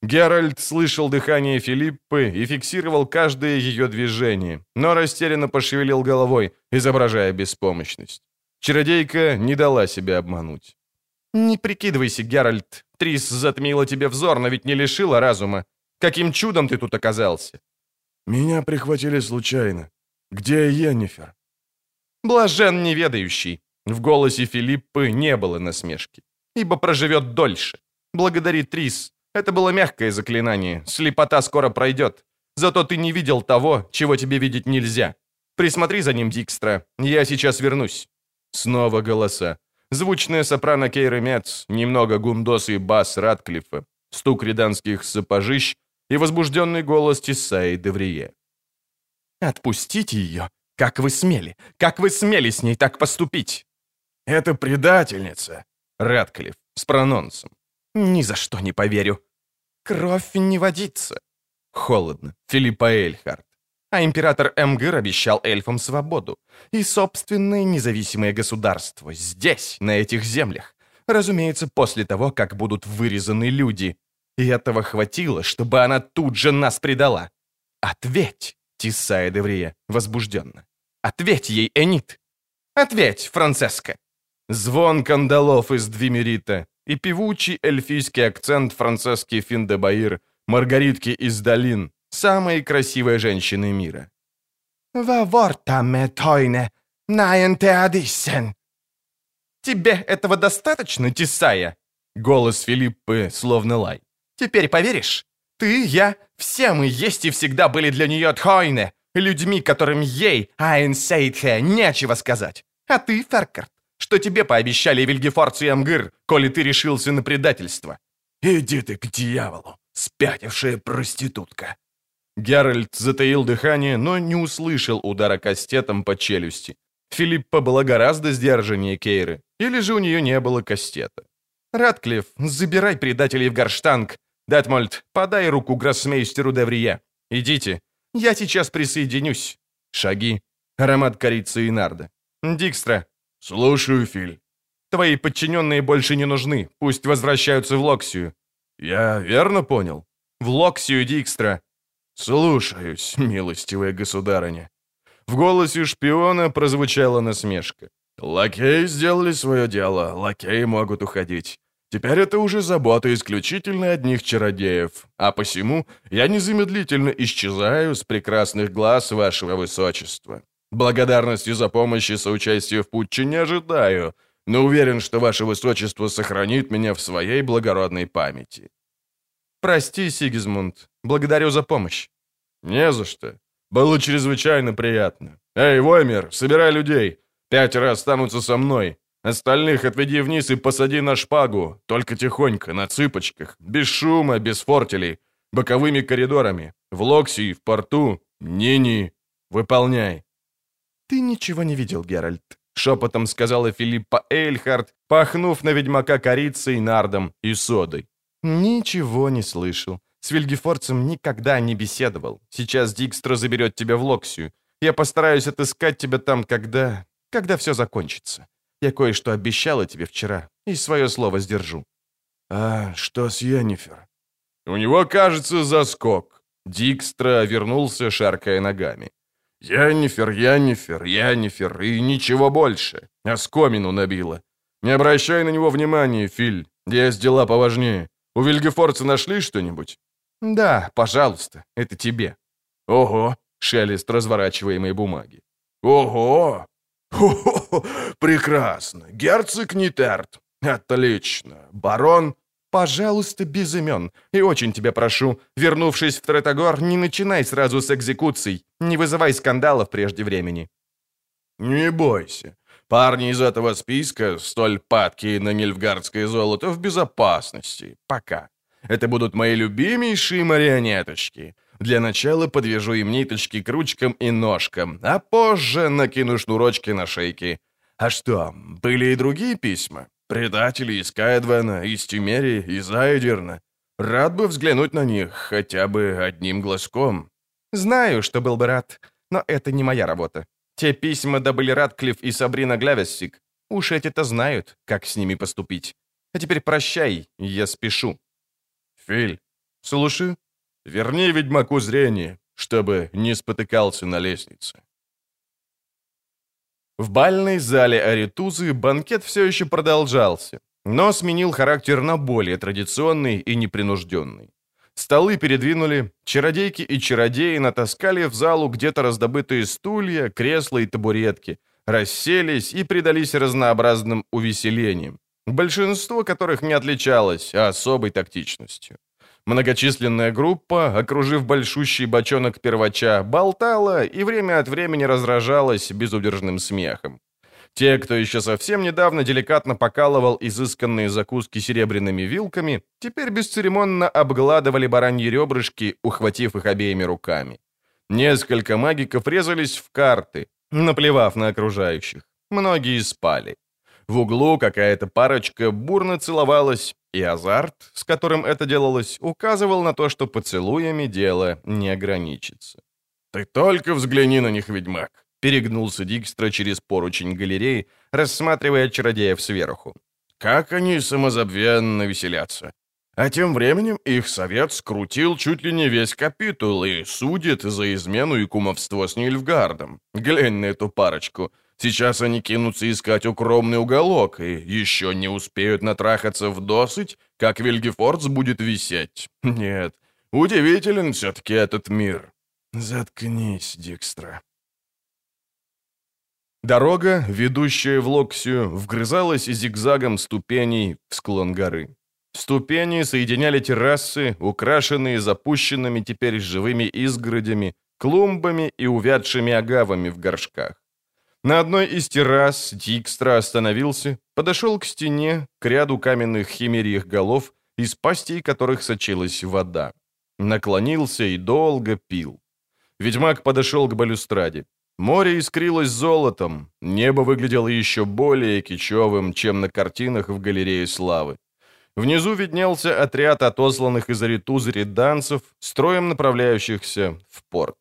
Геральт слышал дыхание Филиппы и фиксировал каждое ее движение, но растерянно пошевелил головой, изображая беспомощность. Чародейка не дала себя обмануть. «Не прикидывайся, Геральт. Трис затмила тебе взор, но ведь не лишила разума. Каким чудом ты тут оказался?» «Меня прихватили случайно. Где Йеннифер?» «Блажен неведающий». В голосе Филиппы не было насмешки. «Ибо проживет дольше. Благодари Трис. Это было мягкое заклинание. Слепота скоро пройдет. Зато ты не видел того, чего тебе видеть нельзя. Присмотри за ним, Дикстра. Я сейчас вернусь». Снова голоса. Звучная сопрано Кейры Мец, немного гундосы бас Ратклиффа, стук риданских сапожищ и возбужденный голос Тисаи Деврие. «Отпустите ее! Как вы смели? Как вы смели с ней так поступить?» «Это предательница!» Ратклифф с прононсом. «Ни за что не поверю!» «Кровь не водится!» Холодно. Филиппа Эльхард а император Эмгыр обещал эльфам свободу и собственное независимое государство здесь, на этих землях. Разумеется, после того, как будут вырезаны люди. И этого хватило, чтобы она тут же нас предала. Ответь, Тисая Деврия, возбужденно. Ответь ей, Энит. Ответь, Францеска. Звон кандалов из Двимерита и певучий эльфийский акцент Францески Финдебаир, Маргаритки из долин, самой красивой женщины мира. «Вавортаме тойне, наенте адиссен». «Тебе этого достаточно, Тисая?» Голос Филиппы словно лай. «Теперь поверишь? Ты, я, все мы есть и всегда были для нее тхойне, людьми, которым ей, Айнсейтхе, нечего сказать. А ты, Феркарт, что тебе пообещали Вильгефорц и Амгыр, коли ты решился на предательство?» «Иди ты к дьяволу, спятившая проститутка!» Геральт затаил дыхание, но не услышал удара кастетом по челюсти. Филиппа была гораздо сдержаннее Кейры, или же у нее не было кастета. «Ратклифф, забирай предателей в горштанг. Датмольд, подай руку гроссмейстеру Деврие. Идите, я сейчас присоединюсь». Шаги. Аромат корицы и нарда. «Дикстра». «Слушаю, Филь». «Твои подчиненные больше не нужны. Пусть возвращаются в Локсию». «Я верно понял?» «В Локсию, Дикстра. «Слушаюсь, милостивая государыня». В голосе шпиона прозвучала насмешка. «Лакеи сделали свое дело, лакеи могут уходить. Теперь это уже забота исключительно одних чародеев, а посему я незамедлительно исчезаю с прекрасных глаз вашего высочества. Благодарности за помощь и соучастие в путче не ожидаю, но уверен, что ваше высочество сохранит меня в своей благородной памяти. «Прости, Сигизмунд. Благодарю за помощь». «Не за что. Было чрезвычайно приятно. Эй, Воймер, собирай людей. Пятеро останутся со мной. Остальных отведи вниз и посади на шпагу. Только тихонько, на цыпочках. Без шума, без фортелей. Боковыми коридорами. В Локсии, в порту. Ни-ни. Выполняй». «Ты ничего не видел, Геральт», — шепотом сказала Филиппа Эйльхард, пахнув на ведьмака корицей, нардом и содой. «Ничего не слышал. С Вильгефорцем никогда не беседовал. Сейчас Дикстра заберет тебя в Локсию. Я постараюсь отыскать тебя там, когда... когда все закончится. Я кое-что обещала тебе вчера, и свое слово сдержу». «А что с Йеннифер?» «У него, кажется, заскок». Дикстра вернулся, шаркая ногами. «Яннифер, Яннифер, Яннифер и ничего больше. Оскомину набило. Не обращай на него внимания, Филь. Есть дела поважнее. У Вильгефорца нашли что-нибудь?» «Да, пожалуйста, это тебе». «Ого, Шелест разворачиваемой бумаги. «Ого! Хо-хо-хо! Прекрасно! Герцог Нитерт! Отлично! Барон...» «Пожалуйста, без имен. И очень тебя прошу, вернувшись в Третогор, не начинай сразу с экзекуций. Не вызывай скандалов прежде времени». «Не бойся. Парни из этого списка, столь падкие на нильфгардское золото, в безопасности. Пока. Это будут мои любимейшие марионеточки. Для начала подвяжу им ниточки к ручкам и ножкам, а позже накину шнурочки на шейки. А что, были и другие письма? Предатели из Каэдвена, из Тюмери, из Айдерна. Рад бы взглянуть на них хотя бы одним глазком. Знаю, что был бы рад, но это не моя работа. Те письма добыли Радклифф и Сабрина Глявессик. Уж эти-то знают, как с ними поступить. А теперь прощай, я спешу. Филь, слушай, верни ведьмаку зрение, чтобы не спотыкался на лестнице. В бальной зале Аритузы банкет все еще продолжался, но сменил характер на более традиционный и непринужденный. Столы передвинули, чародейки и чародеи натаскали в залу где-то раздобытые стулья, кресла и табуретки, расселись и предались разнообразным увеселениям, большинство которых не отличалось особой тактичностью. Многочисленная группа, окружив большущий бочонок первача, болтала и время от времени разражалась безудержным смехом. Те, кто еще совсем недавно деликатно покалывал изысканные закуски серебряными вилками, теперь бесцеремонно обгладывали бараньи ребрышки, ухватив их обеими руками. Несколько магиков резались в карты, наплевав на окружающих. Многие спали. В углу какая-то парочка бурно целовалась, и азарт, с которым это делалось, указывал на то, что поцелуями дело не ограничится. «Ты только взгляни на них, ведьмак!» Перегнулся Дикстра через поручень галереи, рассматривая чародеев сверху. «Как они самозабвенно веселятся! А тем временем их совет скрутил чуть ли не весь капитул и судит за измену и кумовство с Нильфгардом. Глянь на эту парочку. Сейчас они кинутся искать укромный уголок и еще не успеют натрахаться в досыть, как Вильгефордс будет висеть. Нет, удивителен все-таки этот мир. Заткнись, Дикстра. Дорога, ведущая в Локсию, вгрызалась зигзагом ступеней в склон горы. Ступени соединяли террасы, украшенные запущенными теперь живыми изгородями, клумбами и увядшими агавами в горшках. На одной из террас Дикстра остановился, подошел к стене, к ряду каменных химерьих голов, из пастей которых сочилась вода. Наклонился и долго пил. Ведьмак подошел к балюстраде. Море искрилось золотом, небо выглядело еще более кичевым, чем на картинах в галерее славы. Внизу виднелся отряд отосланных из Аритузы риданцев, строем направляющихся в порт.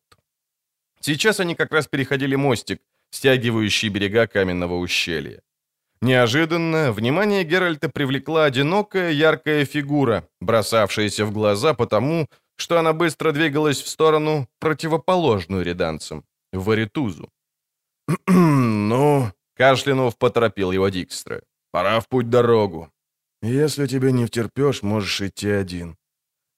Сейчас они как раз переходили мостик, стягивающий берега каменного ущелья. Неожиданно внимание Геральта привлекла одинокая яркая фигура, бросавшаяся в глаза потому, что она быстро двигалась в сторону, противоположную риданцам в Аритузу. «Ну...» — кашлянув поторопил его Дикстра. «Пора в путь-дорогу. Если тебе не втерпешь, можешь идти один».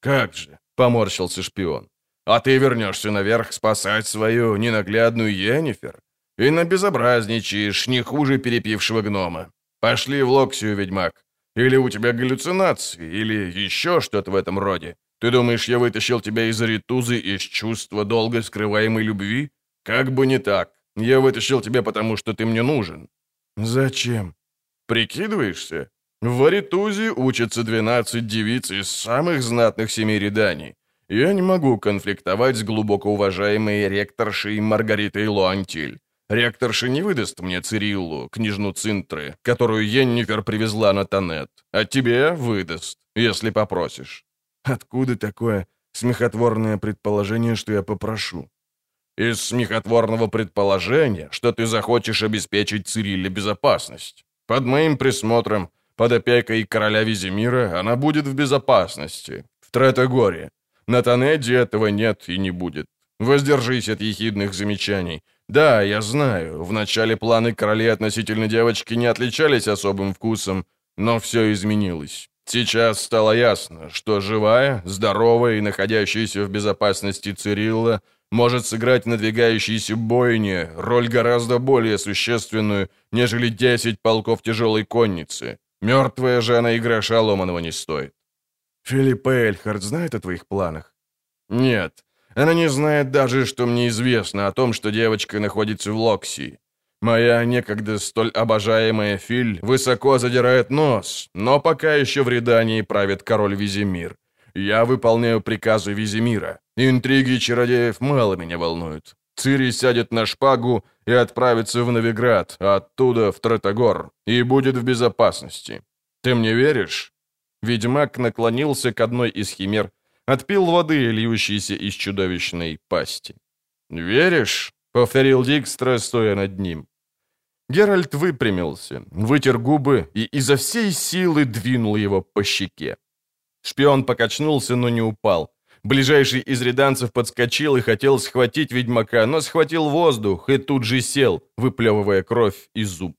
«Как же?» — поморщился шпион. «А ты вернешься наверх спасать свою ненаглядную Йеннифер? И набезобразничаешь не хуже перепившего гнома. Пошли в Локсию, ведьмак. Или у тебя галлюцинации, или еще что-то в этом роде. Ты думаешь, я вытащил тебя из Аритузы из чувства долго скрываемой любви? «Как бы не так. Я вытащил тебя, потому что ты мне нужен». «Зачем?» «Прикидываешься? В Аритузе учатся 12 девиц из самых знатных семей Реданий. Я не могу конфликтовать с глубоко уважаемой ректоршей Маргаритой Луантиль. Ректорша не выдаст мне Цириллу, княжну Цинтры, которую Йеннифер привезла на Тонет, а тебе выдаст, если попросишь». «Откуда такое смехотворное предположение, что я попрошу?» Из смехотворного предположения, что ты захочешь обеспечить Цирилле безопасность. Под моим присмотром, под опекой короля Визимира, она будет в безопасности. В Третогоре. На Тонеде этого нет и не будет. Воздержись от ехидных замечаний. Да, я знаю, вначале планы королей относительно девочки не отличались особым вкусом, но все изменилось. Сейчас стало ясно, что живая, здоровая и находящаяся в безопасности Цирилла может сыграть в надвигающейся бойне роль гораздо более существенную, нежели 10 полков тяжелой конницы. Мертвая же она и гроша ломаного не стоит. Филипп Эльхард знает о твоих планах? Нет, она не знает даже, что мне известно о том, что девочка находится в Локси. Моя некогда столь обожаемая Филь высоко задирает нос, но пока еще в Редании правит король Визимир. Я выполняю приказы Визимира. Интриги чародеев мало меня волнуют. Цири сядет на шпагу и отправится в Новиград, оттуда в Третогор, и будет в безопасности. Ты мне веришь?» Ведьмак наклонился к одной из химер, отпил воды, льющейся из чудовищной пасти. «Веришь?» — повторил Дикстра, стоя над ним. Геральт выпрямился, вытер губы и изо всей силы двинул его по щеке. Шпион покачнулся, но не упал. Ближайший из реданцев подскочил и хотел схватить ведьмака, но схватил воздух и тут же сел, выплевывая кровь и зуб.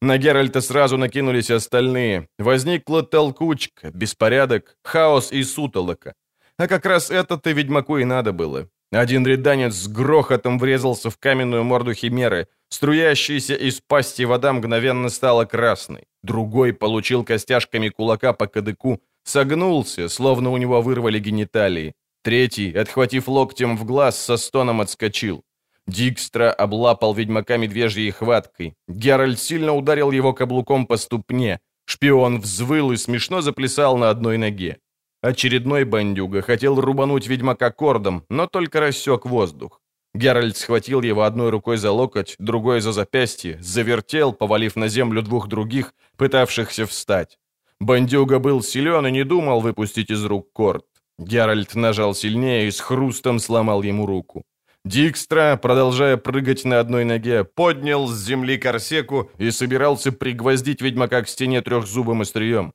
На Геральта сразу накинулись остальные. Возникла толкучка, беспорядок, хаос и сутолока. А как раз это-то ведьмаку и надо было. Один реданец с грохотом врезался в каменную морду химеры. Струящаяся из пасти вода мгновенно стала красной. Другой получил костяшками кулака по кадыку, Согнулся, словно у него вырвали гениталии. Третий, отхватив локтем в глаз, со стоном отскочил. Дикстра облапал ведьмака медвежьей хваткой. Геральт сильно ударил его каблуком по ступне. Шпион взвыл и смешно заплясал на одной ноге. Очередной бандюга хотел рубануть ведьмака кордом, но только рассек воздух. Геральт схватил его одной рукой за локоть, другой за запястье, завертел, повалив на землю двух других, пытавшихся встать. Бандюга был силен и не думал выпустить из рук корт. Геральт нажал сильнее и с хрустом сломал ему руку. Дикстра, продолжая прыгать на одной ноге, поднял с земли корсеку и собирался пригвоздить ведьмака к стене трехзубым острием.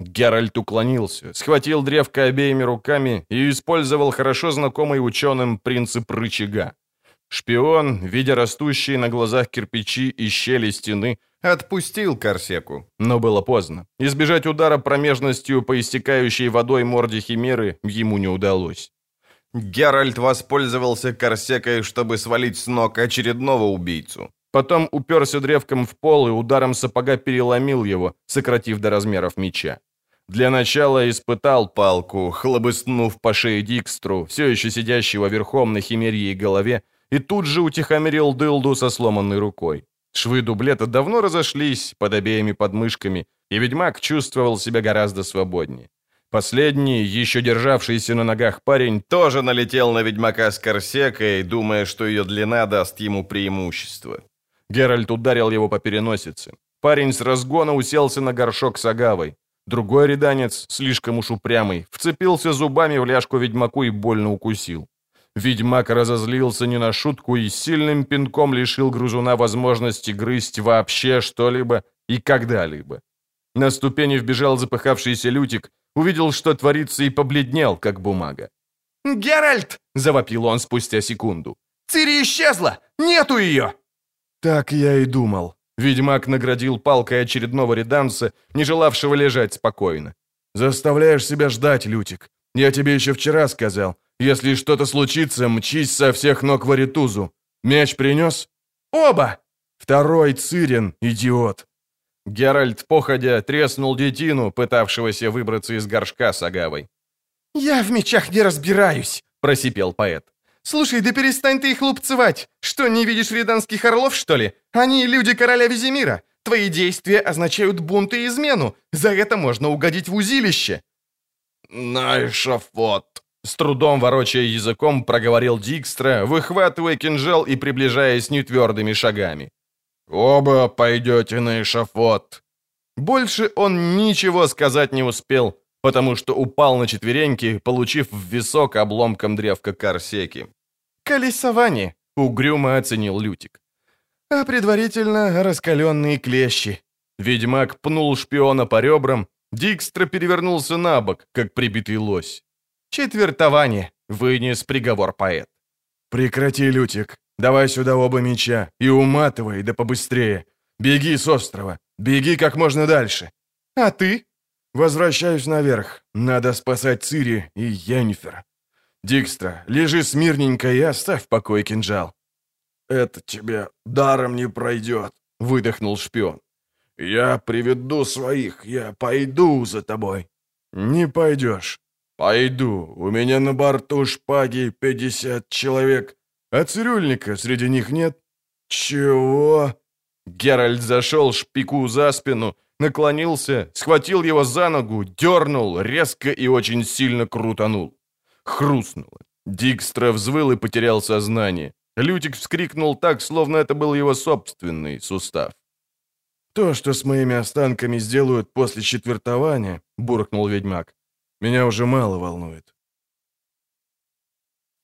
Геральт уклонился, схватил древко обеими руками и использовал хорошо знакомый ученым принцип рычага. Шпион, видя растущие на глазах кирпичи и щели стены, отпустил Корсеку, но было поздно. Избежать удара промежностью по истекающей водой морде Химеры ему не удалось. Геральт воспользовался Корсекой, чтобы свалить с ног очередного убийцу. Потом уперся древком в пол и ударом сапога переломил его, сократив до размеров меча. Для начала испытал палку, хлобыснув по шее Дикстру, все еще сидящего верхом на химерьей голове, и тут же утихомирил дылду со сломанной рукой. Швы дублета давно разошлись под обеими подмышками, и ведьмак чувствовал себя гораздо свободнее. Последний, еще державшийся на ногах парень, тоже налетел на ведьмака с корсекой, думая, что ее длина даст ему преимущество. Геральт ударил его по переносице. Парень с разгона уселся на горшок с агавой. Другой реданец, слишком уж упрямый, вцепился зубами в ляжку ведьмаку и больно укусил. Ведьмак разозлился не на шутку и сильным пинком лишил грузуна возможности грызть вообще что-либо и когда-либо. На ступени вбежал запыхавшийся Лютик, увидел, что творится, и побледнел, как бумага. «Геральт!» — завопил он спустя секунду. «Цири исчезла! Нету ее!» «Так я и думал». Ведьмак наградил палкой очередного реданса, не желавшего лежать спокойно. «Заставляешь себя ждать, Лютик. Я тебе еще вчера сказал. Если что-то случится, мчись со всех ног в Аритузу. Мяч принес?» «Оба!» «Второй Цирин, идиот!» Геральт, походя, треснул детину, пытавшегося выбраться из горшка с агавой. «Я в мечах не разбираюсь», — просипел поэт. «Слушай, да перестань ты их лупцевать! Что, не видишь риданских орлов, что ли? Они люди короля Визимира. Твои действия означают бунт и измену. За это можно угодить в узилище». «На эшафот», с трудом ворочая языком, проговорил Дикстра, выхватывая кинжал и приближаясь нетвердыми шагами. «Оба пойдете на эшафот!» Больше он ничего сказать не успел, потому что упал на четвереньки, получив в висок обломком древка корсеки. «Колесование!» — угрюмо оценил Лютик. «А предварительно раскаленные клещи». Ведьмак пнул шпиона по ребрам, Дикстра перевернулся на бок, как прибитый лось. «Четвертование», — вынес приговор поэт. «Прекрати, Лютик. Давай сюда оба меча и уматывай, да побыстрее. Беги с острова. Беги как можно дальше». «А ты?» «Возвращаюсь наверх. Надо спасать Цири и Йеннифер. Дикстра, лежи смирненько и оставь в покое кинжал». «Это тебе даром не пройдет», — выдохнул шпион. «Я приведу своих, я пойду за тобой». «Не пойдешь». «Пойду. У меня на борту шпаги пятьдесят человек, а цирюльника среди них нет». «Чего?» Геральт зашел шпику за спину, наклонился, схватил его за ногу, дернул, резко и очень сильно крутанул. Хрустнуло. Дикстра взвыл и потерял сознание. Лютик вскрикнул так, словно это был его собственный сустав. «То, что с моими останками сделают после четвертования», — буркнул ведьмак, — «меня уже мало волнует».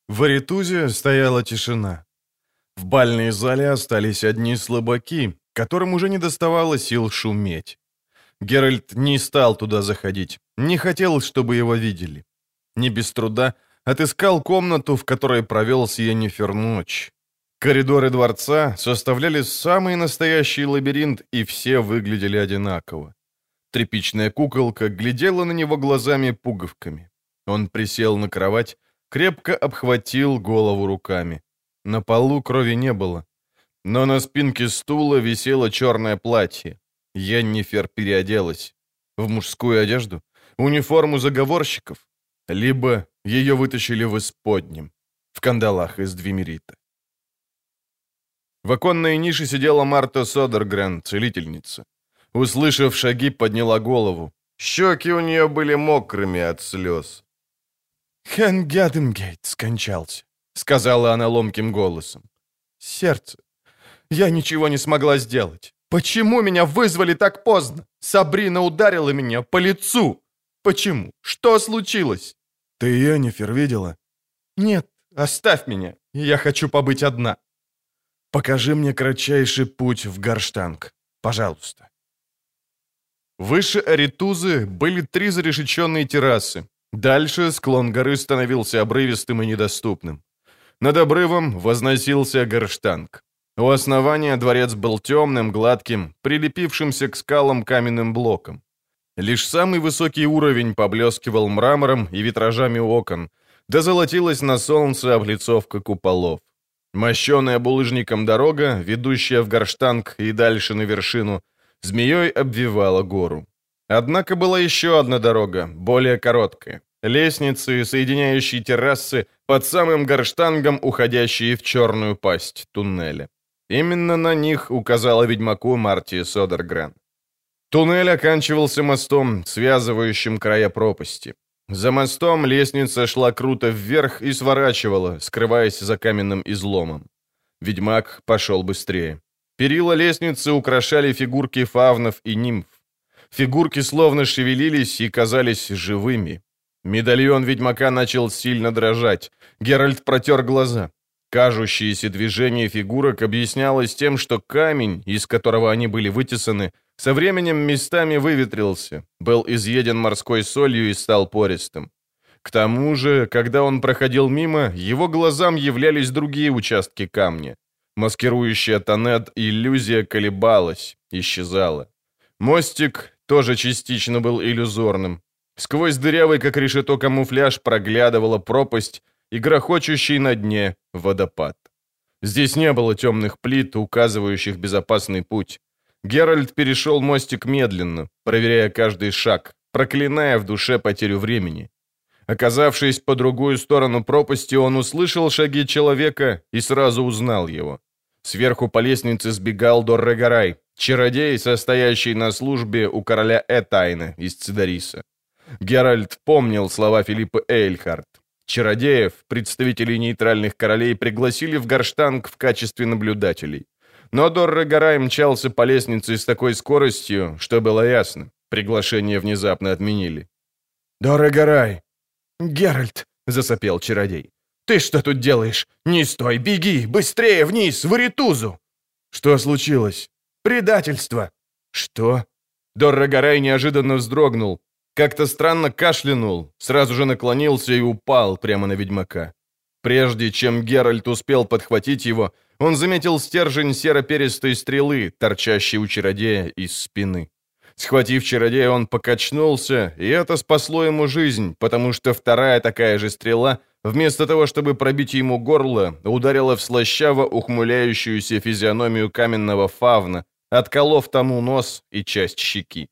В Аритузе стояла тишина. В бальной зале остались одни слабаки, которым уже не доставало сил шуметь. Геральт не стал туда заходить, не хотел, чтобы его видели. Не без труда отыскал комнату, в которой провел с Йеннифер ночь. Коридоры дворца составляли самый настоящий лабиринт, и все выглядели одинаково. Тряпичная куколка глядела на него глазами-пуговками. Он присел на кровать, крепко обхватил голову руками. На полу крови не было. Но на спинке стула висело черное платье. Йеннифер переоделась. В мужскую одежду? Униформу заговорщиков? Либо ее вытащили в исподнем, в кандалах из двимерита. В оконной нише сидела Марта Содергрен, целительница. Услышав шаги, подняла голову. Щеки у нее были мокрыми от слез. «Хэн Гяденгейт скончался», — сказала она ломким голосом. «Сердце. Я ничего не смогла сделать. Почему меня вызвали так поздно? Сабрина ударила меня по лицу. Почему? Что случилось?» «Ты Йеннифер видела?» «Нет, оставь меня. Я хочу побыть одна». «Покажи мне кратчайший путь в Гарштанг. Пожалуйста». Выше Аритузы были три зарешеченные террасы. Дальше склон горы становился обрывистым и недоступным. Над обрывом возносился Гарштанг. У основания дворец был темным, гладким, прилепившимся к скалам каменным блоком. Лишь самый высокий уровень поблескивал мрамором и витражами окон, да золотилась на солнце облицовка куполов. Мощеная булыжником дорога, ведущая в Горштанг и дальше на вершину, змеей обвивала гору. Однако была еще одна дорога, более короткая. Лестницы, соединяющие террасы, под самым горштангом, уходящие в черную пасть туннеля. Именно на них указала ведьмаку Марти Содергрен. Туннель оканчивался мостом, связывающим края пропасти. За мостом лестница шла круто вверх и сворачивала, скрываясь за каменным изломом. Ведьмак пошел быстрее. Перила лестницы украшали фигурки фавнов и нимф. Фигурки словно шевелились и казались живыми. Медальон ведьмака начал сильно дрожать. Геральт протер глаза. Кажущееся движение фигурок объяснялось тем, что камень, из которого они были вытесаны, со временем местами выветрился, был изъеден морской солью и стал пористым. К тому же, когда он проходил мимо, его глазам являлись другие участки камня. Маскирующая тонет иллюзия колебалась, исчезала. Мостик тоже частично был иллюзорным. Сквозь дырявый, как решето, камуфляж проглядывала пропасть и грохочущий на дне водопад. Здесь не было темных плит, указывающих безопасный путь. Геральт перешел мостик медленно, проверяя каждый шаг, проклиная в душе потерю времени. Оказавшись по другую сторону пропасти, он услышал шаги человека и сразу узнал его. Сверху по лестнице сбегал Доррегарай, чародей, состоящий на службе у короля Этайна из Цидариса. Геральт помнил слова Филиппа Эйльхарт. Чародеев, представителей нейтральных королей, пригласили в Горштанг в качестве наблюдателей. Но Дорре Гарай мчался по лестнице с такой скоростью, что было ясно. Приглашение внезапно отменили. «Дорре Гарай!» «Геральт!» — засопел чародей. «Ты что тут делаешь? Не стой, беги! Быстрее вниз, в Аритузу!» «Что случилось?» «Предательство!» «Что?» Дорре Гарай неожиданно вздрогнул. Как-то странно кашлянул, сразу же наклонился и упал прямо на ведьмака. Прежде чем Геральт успел подхватить его, он заметил стержень серо-перистой стрелы, торчащей у чародея из спины. Схватив чародея, он покачнулся, и это спасло ему жизнь, потому что вторая такая же стрела вместо того, чтобы пробить ему горло, ударила в слащаво ухмыляющуюся физиономию каменного фавна, отколов тому нос и часть щеки.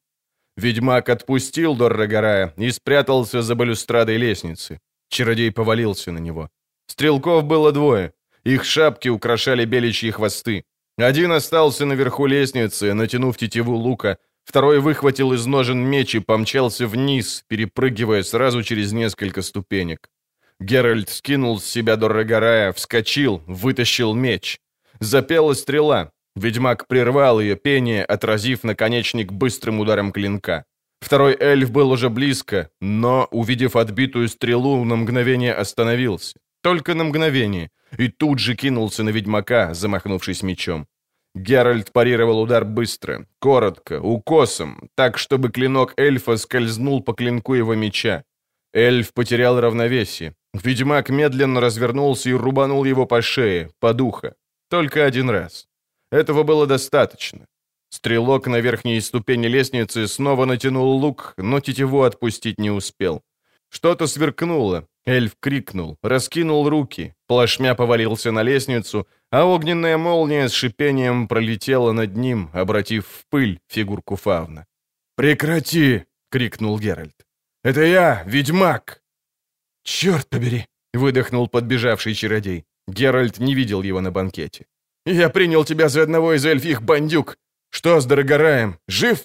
Ведьмак отпустил Доррогорая и спрятался за балюстрадой лестницы. Чародей повалился на него. Стрелков было двое. Их шапки украшали беличьи хвосты. Один остался наверху лестницы, натянув тетиву лука, второй выхватил из ножен меч и помчался вниз, перепрыгивая сразу через несколько ступенек. Геральт скинул с себя Дорогорая, вскочил, вытащил меч. Запела стрела. Ведьмак прервал ее пение, отразив наконечник быстрым ударом клинка. Второй эльф был уже близко, но, увидев отбитую стрелу, на мгновение остановился. Только на мгновение. И тут же кинулся на ведьмака, замахнувшись мечом. Геральт парировал удар быстро, коротко, укосом, так, чтобы клинок эльфа скользнул по клинку его меча. Эльф потерял равновесие. Ведьмак медленно развернулся и рубанул его по шее, по духу. Только один раз. Этого было достаточно. Стрелок на верхней ступени лестницы снова натянул лук, но тетиву отпустить не успел. Что-то сверкнуло. Эльф крикнул, раскинул руки, плашмя повалился на лестницу, а огненная молния с шипением пролетела над ним, обратив в пыль фигурку фавна. «Прекрати!» — крикнул Геральт. «Это я, ведьмак!» «Черт побери!» — выдохнул подбежавший чародей. Геральт не видел его на банкете. «Я принял тебя за одного из эльфих бандюк. Что с Дорогораем? Жив?»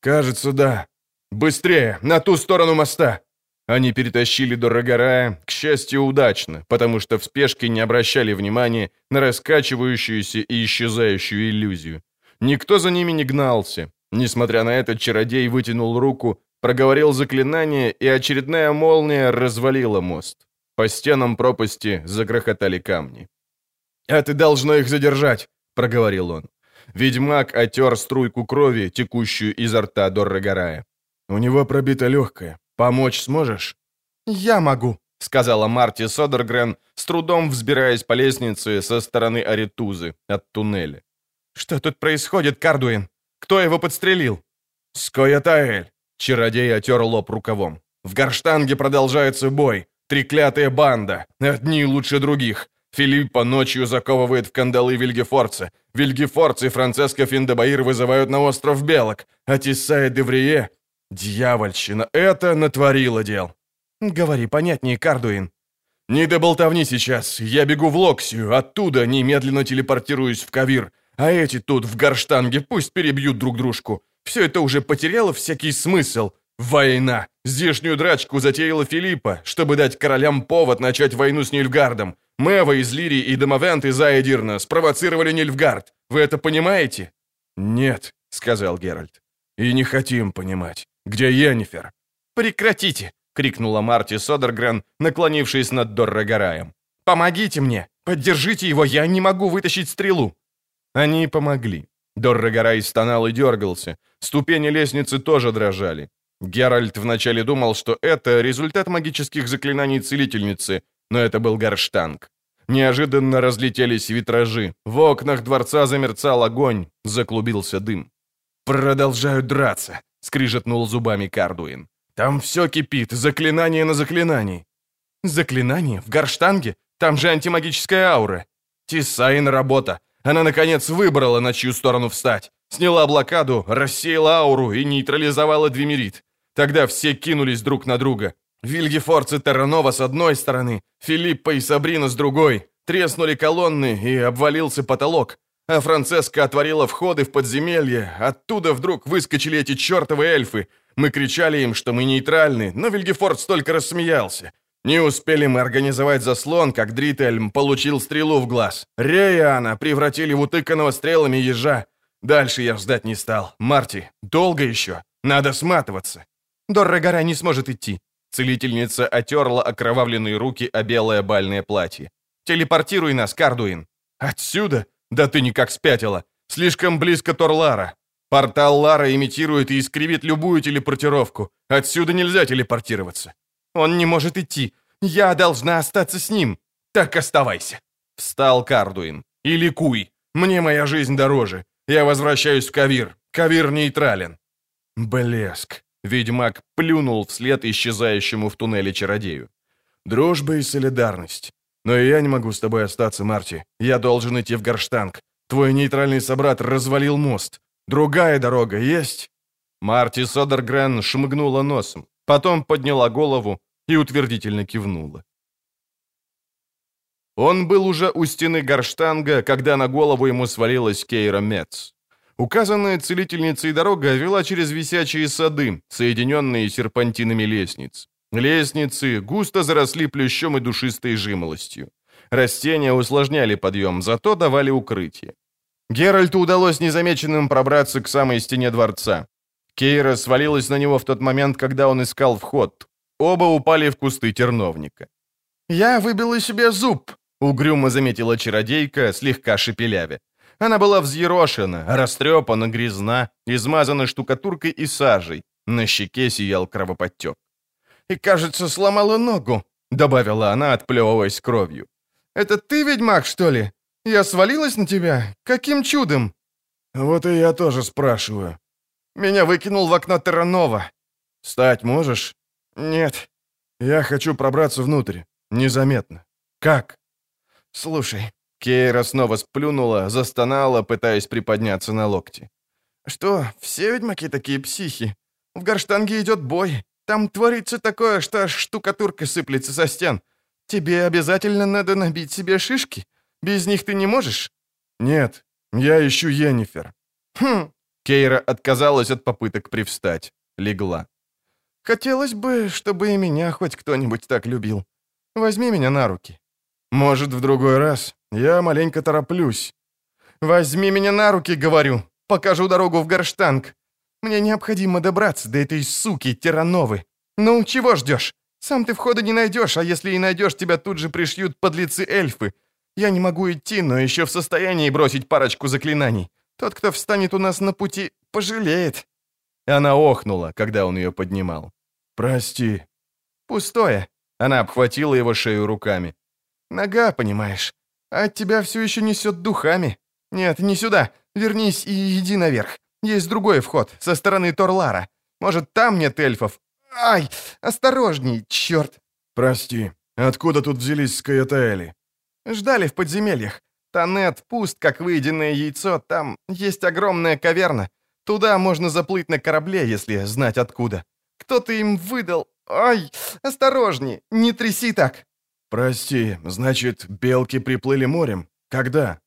«Кажется, да». «Быстрее, на ту сторону моста!» Они перетащили Дорогорая, к счастью, удачно, потому что в спешке не обращали внимания на раскачивающуюся и исчезающую иллюзию. Никто за ними не гнался. Несмотря на это, чародей вытянул руку, проговорил заклинание, и очередная молния развалила мост. По стенам пропасти загрохотали камни. «Это должно их задержать», — проговорил он. Ведьмак отер струйку крови, текущую изо рта Доррогорая. «У него пробито легкое. Помочь сможешь?» «Я могу», — сказала Марти Содергрен, с трудом взбираясь по лестнице со стороны Аритузы, от туннеля. «Что тут происходит, Кардуин? Кто его подстрелил?» «Скоятаэль», — чародей отер лоб рукавом. «В Гарштанге продолжается бой. Треклятая банда. Одни лучше других. Филиппа ночью заковывает в кандалы Вильгефорца. Вильгефорц и Франциско Финдебаир вызывают на остров Белок. А Тисса Деврие... Дьявольщина, это натворило дел. Говори понятнее, Кардуин. Не до болтовни сейчас. Я бегу в Локсию, оттуда немедленно телепортируюсь в Кавир. А эти тут, в Гарштанге, пусть перебьют друг дружку. Все это уже потеряло всякий смысл. Война. Здешнюю драчку затеяла Филиппа, чтобы дать королям повод начать войну с Нильфгардом. Мэва из Лирии и Домовент из Аэдирна спровоцировали Нильфгард. Вы это понимаете?» «Нет», — сказал Геральт. «И не хотим понимать. Где Йеннифер?» «Прекратите!» — крикнула Марти Содергрен, наклонившись над Доррогораем. «Помогите мне! Поддержите его! Я не могу вытащить стрелу!» Они помогли. Доррогорай стонал и дергался. Ступени лестницы тоже дрожали. Геральт вначале думал, что это результат магических заклинаний целительницы, но это был горштанг. Неожиданно разлетелись витражи. В окнах дворца замерцал огонь, заклубился дым. «Продолжают драться», — скрижетнул зубами Кардуин. «Там все кипит, заклинание на заклинании». «Заклинание? В горштанге? Там же антимагическая аура». Тисайн работа. Она, наконец, выбрала, на чью сторону встать. Сняла блокаду, рассеяла ауру и нейтрализовала Двимерит. Тогда все кинулись друг на друга. Вильгефорц и Терранова с одной стороны, Филиппа и Сабрина с другой. Треснули колонны, и обвалился потолок. А Францеска отворила входы в подземелье. Оттуда вдруг выскочили эти чертовы эльфы. Мы кричали им, что мы нейтральны, но Вильгефорд столько рассмеялся. Не успели мы организовать заслон, как Дрительм получил стрелу в глаз. Реяна превратили в утыканного стрелами ежа. Дальше я ждать не стал. Марти, долго еще? Надо сматываться. Доррогора не сможет идти. Целительница отерла окровавленные руки о белое бальное платье. «Телепортируй нас, Кардуин!» «Отсюда? Да ты никак спятила! Слишком близко Торлара! Портал Лара имитирует и искривит любую телепортировку. Отсюда нельзя телепортироваться!» «Он не может идти! Я должна остаться с ним!» «Так оставайся!» Встал Кардуин. «И ликуй! Мне моя жизнь дороже! Я возвращаюсь в Кавир! Кавир нейтрален!» Блеск. Ведьмак плюнул вслед исчезающему в туннеле чародею. Дружба и солидарность. Но и я не могу с тобой остаться, Марти. Я должен идти в Горштанг. Твой нейтральный собрат развалил мост. Другая дорога есть?» Марти Содергрен шмыгнула носом, потом подняла голову и утвердительно кивнула. Он был уже у стены Горштанга, когда на голову ему свалилась Кейра Мец. Указанная целительницей дорога вела через висячие сады, соединенные серпантинами лестниц. Лестницы густо заросли плющом и душистой жимолостью. Растения усложняли подъем, зато давали укрытие. Геральту удалось незамеченным пробраться к самой стене дворца. Кейра свалилась на него в тот момент, когда он искал вход. Оба упали в кусты терновника. «Я выбила себе зуб», — угрюмо заметила чародейка, слегка шепелявя. Она была взъерошена, растрепана, грязна, измазана штукатуркой и сажей. На щеке сиял кровоподтек. «И, кажется, сломала ногу», — добавила она, отплевываясь кровью. «Это ты, ведьмак, что ли? Я свалилась на тебя? Каким чудом?» «Вот и я тоже спрашиваю». «Меня выкинул в окно Терранова». «Встать можешь?» «Нет». «Я хочу пробраться внутрь. Незаметно. Как?» «Слушай». Кейра снова сплюнула, застонала, пытаясь приподняться на локти. «Что, все ведьмаки такие психи? В Горштанге идет бой. Там творится такое, что аж штукатурка сыплется со стен. Тебе обязательно надо набить себе шишки? Без них ты не можешь?» «Нет, я ищу Йеннифер». «Хм». Кейра отказалась от попыток привстать. Легла. «Хотелось бы, чтобы и меня хоть кто-нибудь так любил. Возьми меня на руки». «Может, в другой раз. Я маленько тороплюсь». «Возьми меня на руки, говорю. Покажу дорогу в Горштанг. Мне необходимо добраться до этой суки Терановы. Ну, чего ждешь? Сам ты входа не найдешь, а если и найдешь, тебя тут же пришьют подлецы-эльфы. Я не могу идти, но еще в состоянии бросить парочку заклинаний. Тот, кто встанет у нас на пути, пожалеет». Она охнула, когда он ее поднимал. «Прости». «Пустое». Она обхватила его шею руками. «Нога, понимаешь. А от тебя все еще несет духами. Нет, не сюда. Вернись и иди наверх. Есть другой вход, со стороны Торлара. Может, там нет эльфов? Ай, осторожней, черт!» «Прости. Откуда тут взялись скаятаэли?» «Ждали в подземельях. Тонет пуст, как выеденное яйцо. Там есть огромная каверна. Туда можно заплыть на корабле, если знать откуда. Кто-то им выдал... Ай, осторожней, не тряси так!» «Прости, значит, белки приплыли морем? Когда?»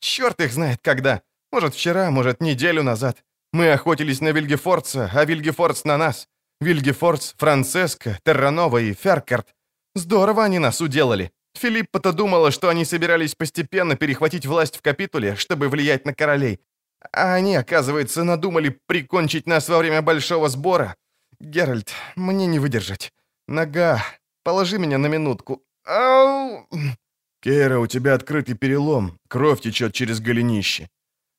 «Черт их знает, когда. Может, вчера, может, неделю назад. Мы охотились на Вильгефорца, а Вильгефорц на нас. Вильгефорц, Францеско, Терранова и Феркарт. Здорово они нас уделали. Филиппа-то думала, что они собирались постепенно перехватить власть в капитуле, чтобы влиять на королей. А они, оказывается, надумали прикончить нас во время большого сбора. Геральт, мне не выдержать. Нога. Положи меня на минутку. Ау! Кейра, у тебя открытый перелом. Кровь течет через голенище.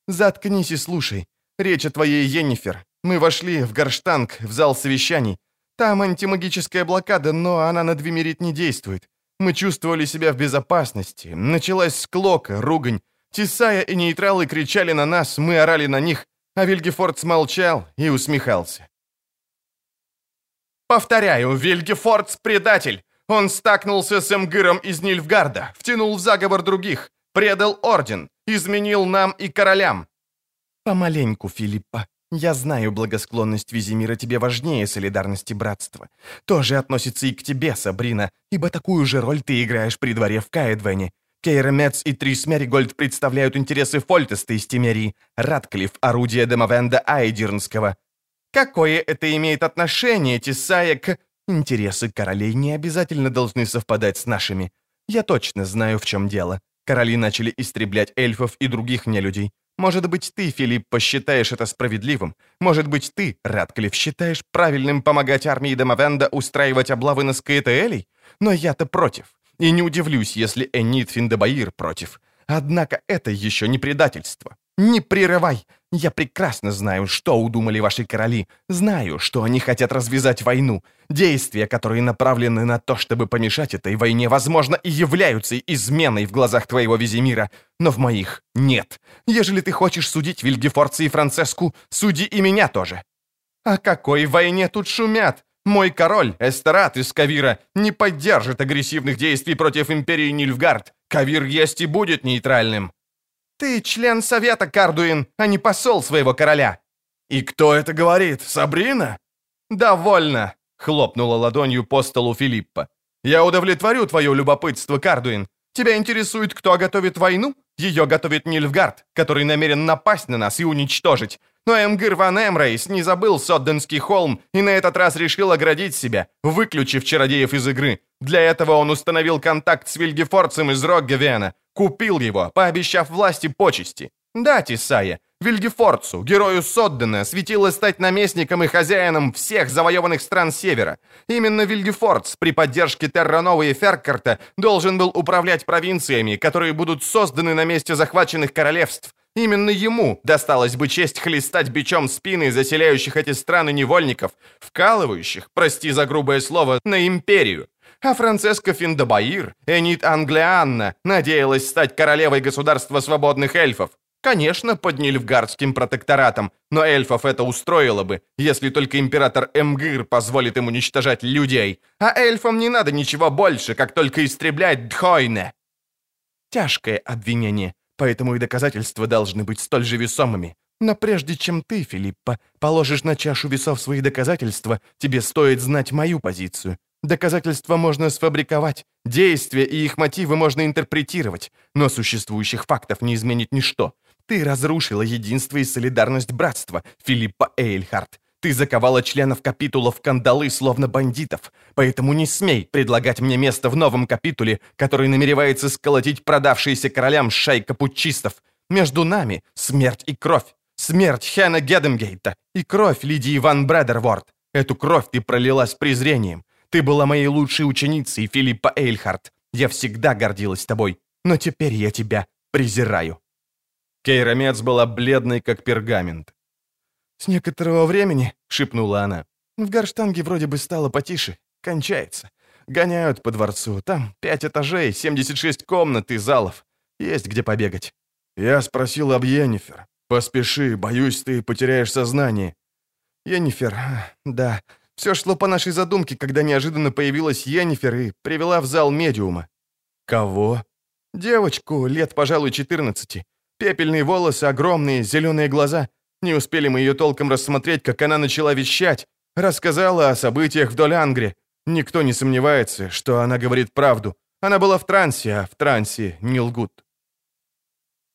«Заткнись и слушай. Речь о твоей Йеннифер. Мы вошли в Горштанг, в зал совещаний. Там антимагическая блокада, но она на Двимерит не действует. Мы чувствовали себя в безопасности. Началась склока, ругань. Тесая и нейтралы кричали на нас, мы орали на них, а Вильгефорд смолчал и усмехался. «Повторяю, Вильгефордс — предатель! Он стакнулся с Эмгыром из Нильфгарда, втянул в заговор других, предал орден, изменил нам и королям». «Помаленьку, Филиппа. Я знаю, благосклонность Визимира тебе важнее солидарности братства. Тоже относится и к тебе, Сабрина, ибо такую же роль ты играешь при дворе в Каэдвене. Кейра Мец и Трис Меригольд представляют интересы Фольтеста из Тимерии, Радклифф — орудие Демовенда Айдирнского. Какое это имеет отношение, Тесая, к... Интересы королей не обязательно должны совпадать с нашими. Я точно знаю, в чем дело. Короли начали истреблять эльфов и других нелюдей. Может быть, ты, Филипп, посчитаешь это справедливым. Может быть, ты, Радклифф, считаешь правильным помогать армии Демовенда устраивать облавы на Скаэтаэлей? Но я-то против. И не удивлюсь, если Энит Финдебаир против. Однако это еще не предательство. Не прерывай. Я прекрасно знаю, что удумали ваши короли. Знаю, что они хотят развязать войну. Действия, которые направлены на то, чтобы помешать этой войне, возможно, и являются изменой в глазах твоего Визимира, но в моих нет. Ежели ты хочешь судить Вильгефорца и Францеску, суди и меня тоже. О какой войне тут шумят? Мой король, Эстерат из Кавира, не поддержит агрессивных действий против империи Нильфгард. Кавир есть и будет нейтральным. Ты член Совета, Кардуин, а не посол своего короля. И кто это говорит? Сабрина? Довольно, хлопнула ладонью по столу Филиппа. Я удовлетворю твое любопытство, Кардуин. Тебя интересует, кто готовит войну? Ее готовит Нильфгард, который намерен напасть на нас и уничтожить. Но Эмгир Ван Эмрейс не забыл Содденский холм и на этот раз решил оградить себя, выключив чародеев из игры. Для этого он установил контакт с Вильгефорцем из Роггевена, купил его, пообещав власти почести. Да, Тисая, Вильгефорцу, герою Соддена, светило стать наместником и хозяином всех завоеванных стран Севера. Именно Вильгефорц при поддержке Терранова и Феркарта должен был управлять провинциями, которые будут созданы на месте захваченных королевств. Именно ему досталась бы честь хлестать бичом спины заселяющих эти страны невольников, вкалывающих, прости за грубое слово, на империю. А Францеска Финдабаир, Энит Англианна, надеялась стать королевой государства свободных эльфов. Конечно, под Нильфгардским протекторатом, но эльфов это устроило бы, если только император Эмгир позволит им уничтожать людей. А эльфам не надо ничего больше, как только истреблять Дхойне. Тяжкое обвинение, поэтому и доказательства должны быть столь же весомыми. Но прежде чем ты, Филиппа, положишь на чашу весов свои доказательства, тебе стоит знать мою позицию. Доказательства можно сфабриковать, действия и их мотивы можно интерпретировать, но существующих фактов не изменит ничто. Ты разрушила единство и солидарность братства, Филиппа Эйльхарт. Ты заковала членов капитула в кандалы, словно бандитов. Поэтому не смей предлагать мне место в новом капитуле, который намеревается сколотить продавшиеся королям шайка путчистов. Между нами смерть и кровь. Смерть Хэна Гедемгейта и кровь Лидии Ван Брэдерворд. Эту кровь ты пролила с презрением. Ты была моей лучшей ученицей, Филиппа Эйльхарт. Я всегда гордилась тобой, но теперь я тебя презираю. Кейра была бледной, как пергамент. «С некоторого времени», — шепнула она, — «в Гарштанге вроде бы стало потише. Кончается. Гоняют по дворцу. Там пять этажей, 76 комнат и залов. Есть где побегать». «Я спросил об Йеннифер. Поспеши, боюсь, ты потеряешь сознание». «Йеннифер, да. Все шло по нашей задумке, когда неожиданно появилась Йеннифер и привела в зал медиума». «Кого?» «Девочку, лет, пожалуй, 14. Пепельные волосы, огромные, зеленые глаза. Не успели мы ее толком рассмотреть, как она начала вещать. Рассказала о событиях в Долангре. Никто не сомневается, что она говорит правду. Она была в трансе, а в трансе не лгут.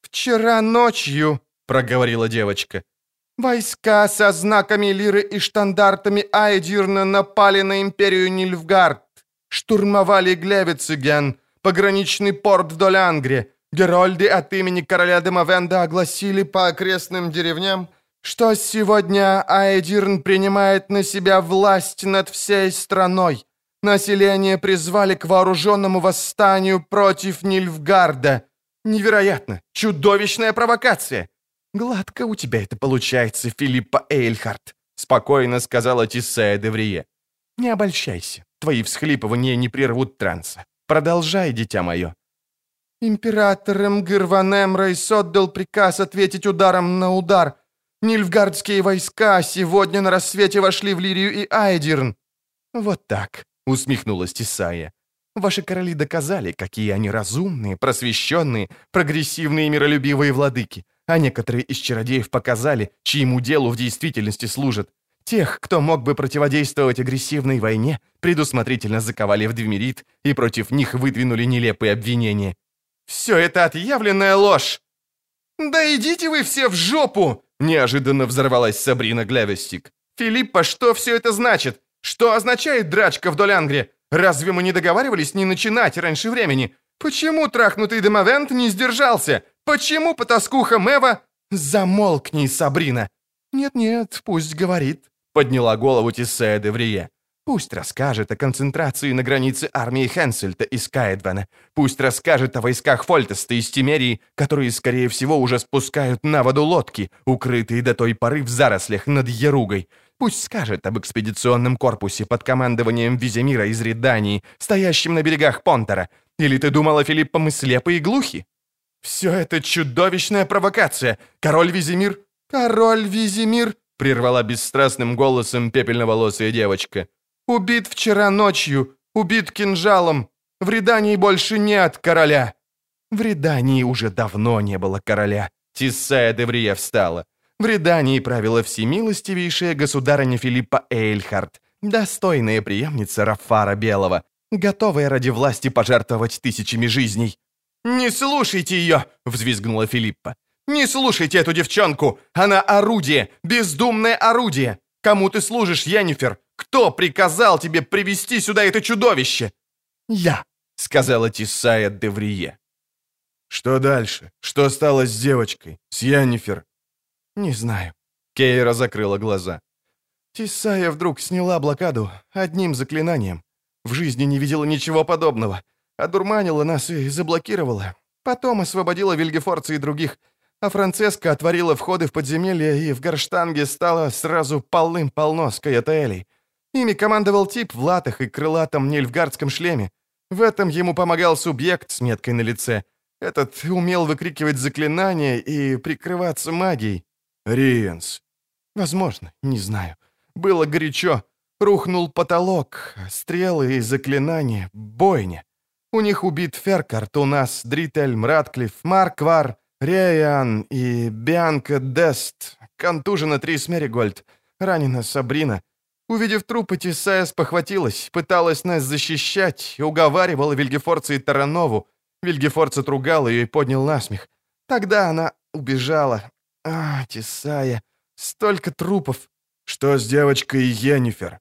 «Вчера ночью», — проговорила девочка, «войска со знаками лиры и штандартами Айдирна напали на империю Нильфгард, штурмовали Глевицеген, пограничный порт в Долангре, Герольды от имени короля Демовенда огласили по окрестным деревням, что сегодня Аэдирн принимает на себя власть над всей страной. Население призвали к вооруженному восстанию против Нильфгарда. Невероятно! Чудовищная провокация! Гладко у тебя это получается, Филиппа Эйльхарт, спокойно сказала Тиссея Деврие. Не обольщайся, твои всхлипывания не прервут транса. Продолжай, дитя мое. Император Эмгир Ван Эмрейс отдал приказ ответить ударом на удар. Нильфгардские войска сегодня на рассвете вошли в Лирию и Айдирн. Вот так, усмехнулась Тисая. Ваши короли доказали, какие они разумные, просвещенные, прогрессивные и миролюбивые владыки, а некоторые из чародеев показали, чьему делу в действительности служат. Тех, кто мог бы противодействовать агрессивной войне, предусмотрительно заковали в двемерит и против них выдвинули нелепые обвинения. Все это отъявленная ложь!» «Да идите вы все в жопу!» Неожиданно взорвалась Сабрина Глявестик. «Филиппа, что все это значит? Что означает драчка в Долангре? Разве мы не договаривались не начинать раньше времени? Почему трахнутый Демовент не сдержался? Почему потаскуха Мэва...» «Замолкни, Сабрина!» «Нет-нет, пусть говорит», — подняла голову Тиссея Деврие. Пусть расскажет о концентрации на границе армии Хенсельта из Каэдвана. Пусть расскажет о войсках Фольтеста из Тимерии, которые, скорее всего, уже спускают на воду лодки, укрытые до той поры в зарослях над Яругой. Пусть скажет об экспедиционном корпусе под командованием Виземира из Редании, стоящем на берегах Понтера. Или ты думала, Филиппа, мы слепы и глухи? Все это чудовищная провокация. Король Визимир... Король Визимир... Прервала бесстрастным голосом пепельноволосая девочка. Убит вчера ночью, убит кинжалом. В Редании больше нет короля». В Редании уже давно не было короля. Тиссая Деврия встала. В Редании правила всемилостивейшая государыня Филиппа Эйльхард, достойная преемница Рафара Белого, готовая ради власти пожертвовать тысячами жизней. «Не слушайте ее!» — взвизгнула Филиппа. «Не слушайте эту девчонку! Она орудие, бездумное орудие! Кому ты служишь, Йеннифер? Кто приказал тебе привести сюда это чудовище?» «Я», — сказала Тисая Деврие. «Что дальше? Что стало с девочкой? С Яннифер?» «Не знаю». Кейра закрыла глаза. Тисая вдруг сняла блокаду одним заклинанием. В жизни не видела ничего подобного. Одурманила нас и заблокировала. Потом освободила Вильгефорца и других. А Францеска отворила входы в подземелье, и в Горштанге стало сразу полным-полно скаятелей. Ими командовал тип в латах и крылатом нельфгардском шлеме. В этом ему помогал субъект с меткой на лице. Этот умел выкрикивать заклинания и прикрываться магией. Риенс. Возможно, не знаю. Было горячо. Рухнул потолок, стрелы и заклинания, бойня. У них убит Феркарт, у нас Дрительм, Ратклифф, Марквар, Реян и Бианка Дест. Контужена Трис Меригольд. Ранена Сабрина. Увидев трупы, Тисая спохватилась, пыталась нас защищать, уговаривала Вильгефорца и Таранову. Вильгефорц отругал ее и поднял насмех. Тогда она убежала. А, Тисая, столько трупов. Что с девочкой Йеннифер?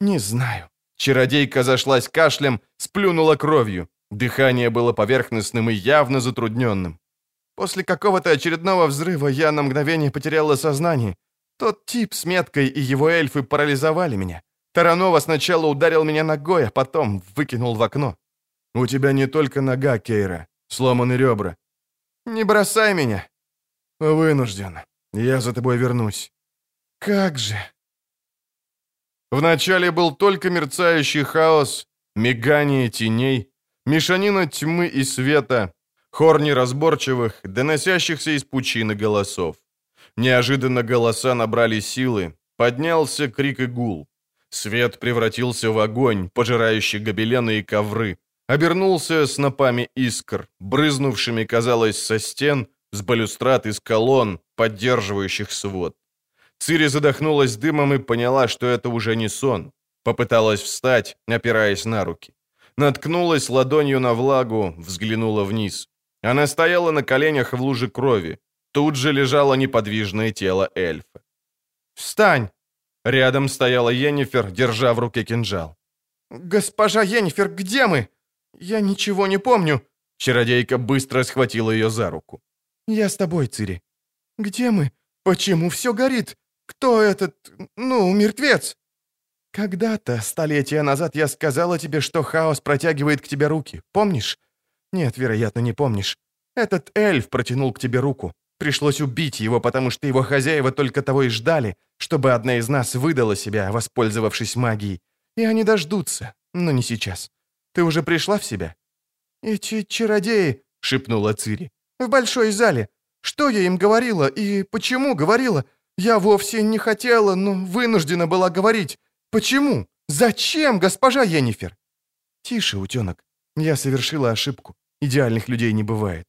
Не знаю. Чародейка зашлась кашлем, сплюнула кровью. Дыхание было поверхностным и явно затрудненным. После какого-то очередного взрыва я на мгновение потеряла сознание. Тот тип с меткой и его эльфы парализовали меня. Таранова сначала ударил меня ногой, а потом выкинул в окно. «У тебя не только нога, Кейра, сломаны ребра». «Не бросай меня». «Вынужден. Я за тобой вернусь». «Как же...» Вначале был только мерцающий хаос, мигание теней, мешанина тьмы и света, хор неразборчивых, доносящихся из пучины голосов. Неожиданно голоса набрали силы, поднялся крик и гул. Свет превратился в огонь, пожирающий гобелены и ковры, обернулся снопами искр, брызнувшими, казалось, со стен, с балюстрат из колонн, поддерживающих свод. Цири задохнулась дымом и поняла, что это уже не сон. Попыталась встать, опираясь на руки. Наткнулась ладонью на влагу, взглянула вниз. Она стояла на коленях в луже крови. Тут же лежало неподвижное тело эльфа. «Встань!» Рядом стояла Йеннифер, держа в руке кинжал. «Госпожа Йеннифер, где мы? Я ничего не помню». Чародейка быстро схватила ее за руку. «Я с тобой, Цири». «Где мы? Почему все горит? Кто этот, ну, мертвец?» «Когда-то, столетия назад, я сказала тебе, что хаос протягивает к тебе руки. Помнишь?» «Нет, вероятно, не помнишь. Этот эльф протянул к тебе руку. Пришлось убить его, потому что его хозяева только того и ждали, чтобы одна из нас выдала себя, воспользовавшись магией. И они дождутся, но не сейчас. Ты уже пришла в себя?» «Эти чародеи», — шепнула Цири, — «в большой зале. Что я им говорила и почему говорила? Я вовсе не хотела, но вынуждена была говорить. Почему? Зачем, госпожа Йеннифер?» «Тише, утенок. Я совершила ошибку. Идеальных людей не бывает».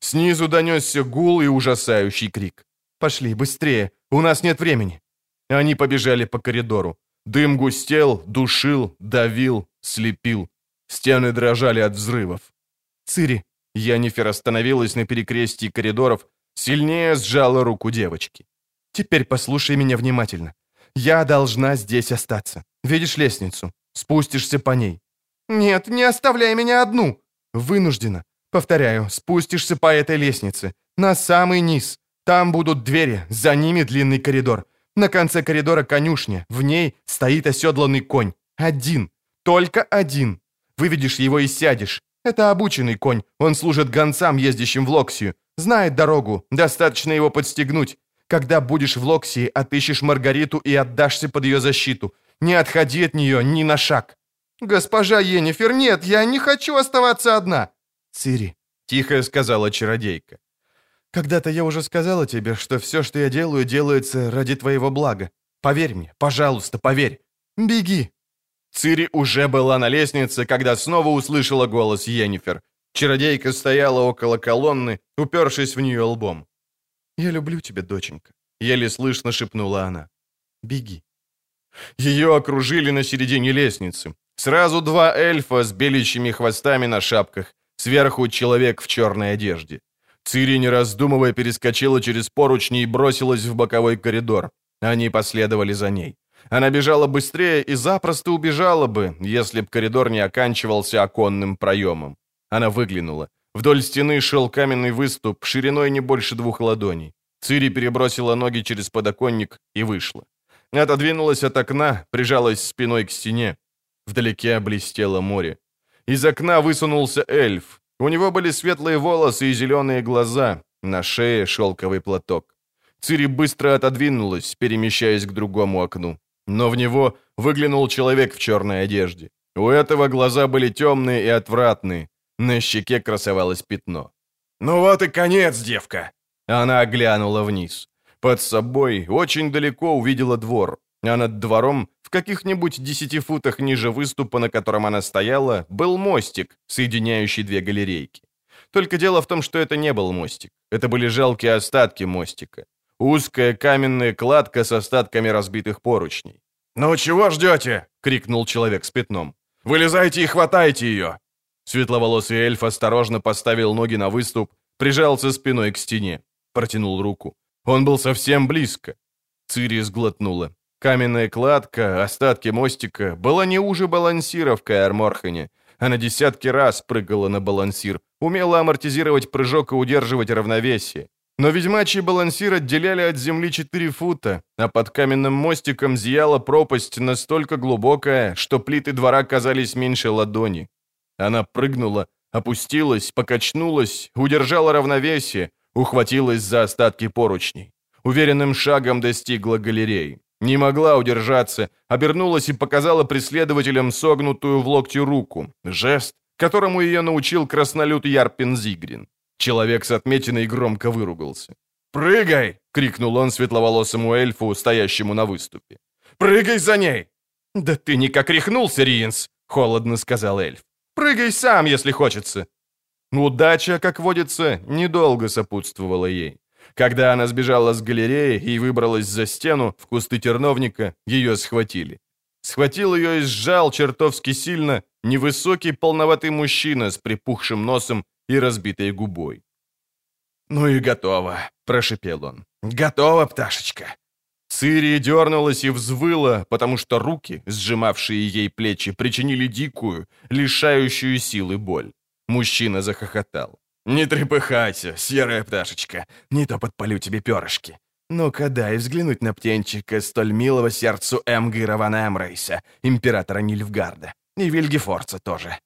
Снизу донесся гул и ужасающий крик. «Пошли, быстрее, у нас нет времени». Они побежали по коридору. Дым густел, душил, давил, слепил. Стены дрожали от взрывов. «Цири!» Янифер остановилась на перекрестии коридоров, сильнее сжала руку девочки. «Теперь послушай меня внимательно. Я должна здесь остаться. Видишь лестницу? Спустишься по ней». «Нет, не оставляй меня одну!» «Вынуждена. Повторяю, спустишься по этой лестнице. На самый низ. Там будут двери, за ними длинный коридор. На конце коридора конюшня. В ней стоит оседланный конь. Один. Только один. Выведешь его и сядешь. Это обученный конь. Он служит гонцам, ездящим в Локсию. Знает дорогу. Достаточно его подстегнуть. Когда будешь в Локсии, отыщешь Маргариту и отдашься под ее защиту. Не отходи от нее ни на шаг. «Госпожа Енифер, нет, я не хочу оставаться одна!» «Цири», — тихо сказала чародейка. «Когда-то я уже сказала тебе, что все, что я делаю, делается ради твоего блага. Поверь мне, пожалуйста, поверь. Беги, Цири уже была на лестнице, когда снова услышала голос Йеннифер. Чародейка стояла около колонны, упершись в нее лбом. «Я люблю тебя, доченька», — еле слышно шепнула она. «Беги». Ее окружили на середине лестницы. Сразу два эльфа с беличьими хвостами на шапках, сверху человек в черной одежде. Цири, не раздумывая, перескочила через поручни и бросилась в боковой коридор. Они последовали за ней. Она бежала быстрее и запросто убежала бы, если б коридор не оканчивался оконным проемом. Она выглянула. Вдоль стены шел каменный выступ, шириной не больше двух ладоней. Цири перебросила ноги через подоконник и вышла. Отодвинулась от окна, прижалась спиной к стене. Вдалеке блестело море. Из окна высунулся эльф. У него были светлые волосы и зеленые глаза, на шее шелковый платок. Цири быстро отодвинулась, перемещаясь к другому окну. Но в него выглянул человек в черной одежде. У этого глаза были темные и отвратные. На щеке красовалось пятно. «Ну вот и конец, девка!» Она оглянула вниз. Под собой очень далеко увидела двор, а над двором, в каких-нибудь десяти футах ниже выступа, на котором она стояла, был мостик, соединяющий две галерейки. Только дело в том, что это не был мостик. Это были жалкие остатки мостика. Узкая каменная кладка с остатками разбитых поручней. «Ну чего ждете?» — крикнул человек с пятном. «Вылезайте и хватайте ее!» Светловолосый эльф осторожно поставил ноги на выступ, прижался спиной к стене, протянул руку. Он был совсем близко. Цири сглотнула. Каменная кладка, остатки мостика, была не уже балансира в Каэр-Морхене. Она десятки раз прыгала на балансир, умела амортизировать прыжок и удерживать равновесие. Но ведьмачий балансир отделяли от земли 4 фута, а под каменным мостиком зияла пропасть настолько глубокая, что плиты двора казались меньше ладони. Она прыгнула, опустилась, покачнулась, удержала равновесие, ухватилась за остатки поручней. Уверенным шагом достигла галереи. Не могла удержаться, обернулась и показала преследователям согнутую в локте руку. Жест, которому ее научил краснолют Ярпин Зигрин. Человек с отметиной громко выругался. «Прыгай!» — крикнул он светловолосому эльфу, стоящему на выступе. «Прыгай за ней!» «Да ты никак рехнулся, Риенс!» — холодно сказал эльф. «Прыгай сам, если хочется!» Удача, как водится, недолго сопутствовала ей. Когда она сбежала с галереи и выбралась за стену в кусты терновника, ее схватили. Схватил ее и сжал чертовски сильно невысокий полноватый мужчина с припухшим носом и разбитой губой. «Ну и готово», — прошипел он. «Готово, пташечка». Цири дернулась и взвыла, потому что руки, сжимавшие ей плечи, причинили дикую, лишающую силы боль. Мужчина захохотал. «Не трепыхайся, серая пташечка, не то подпалю тебе перышки. Ну-ка дай взглянуть на птенчика столь милого сердцу Эмгира ван Эмрейса, императора Нильфгарда, и Вильгефорца тоже».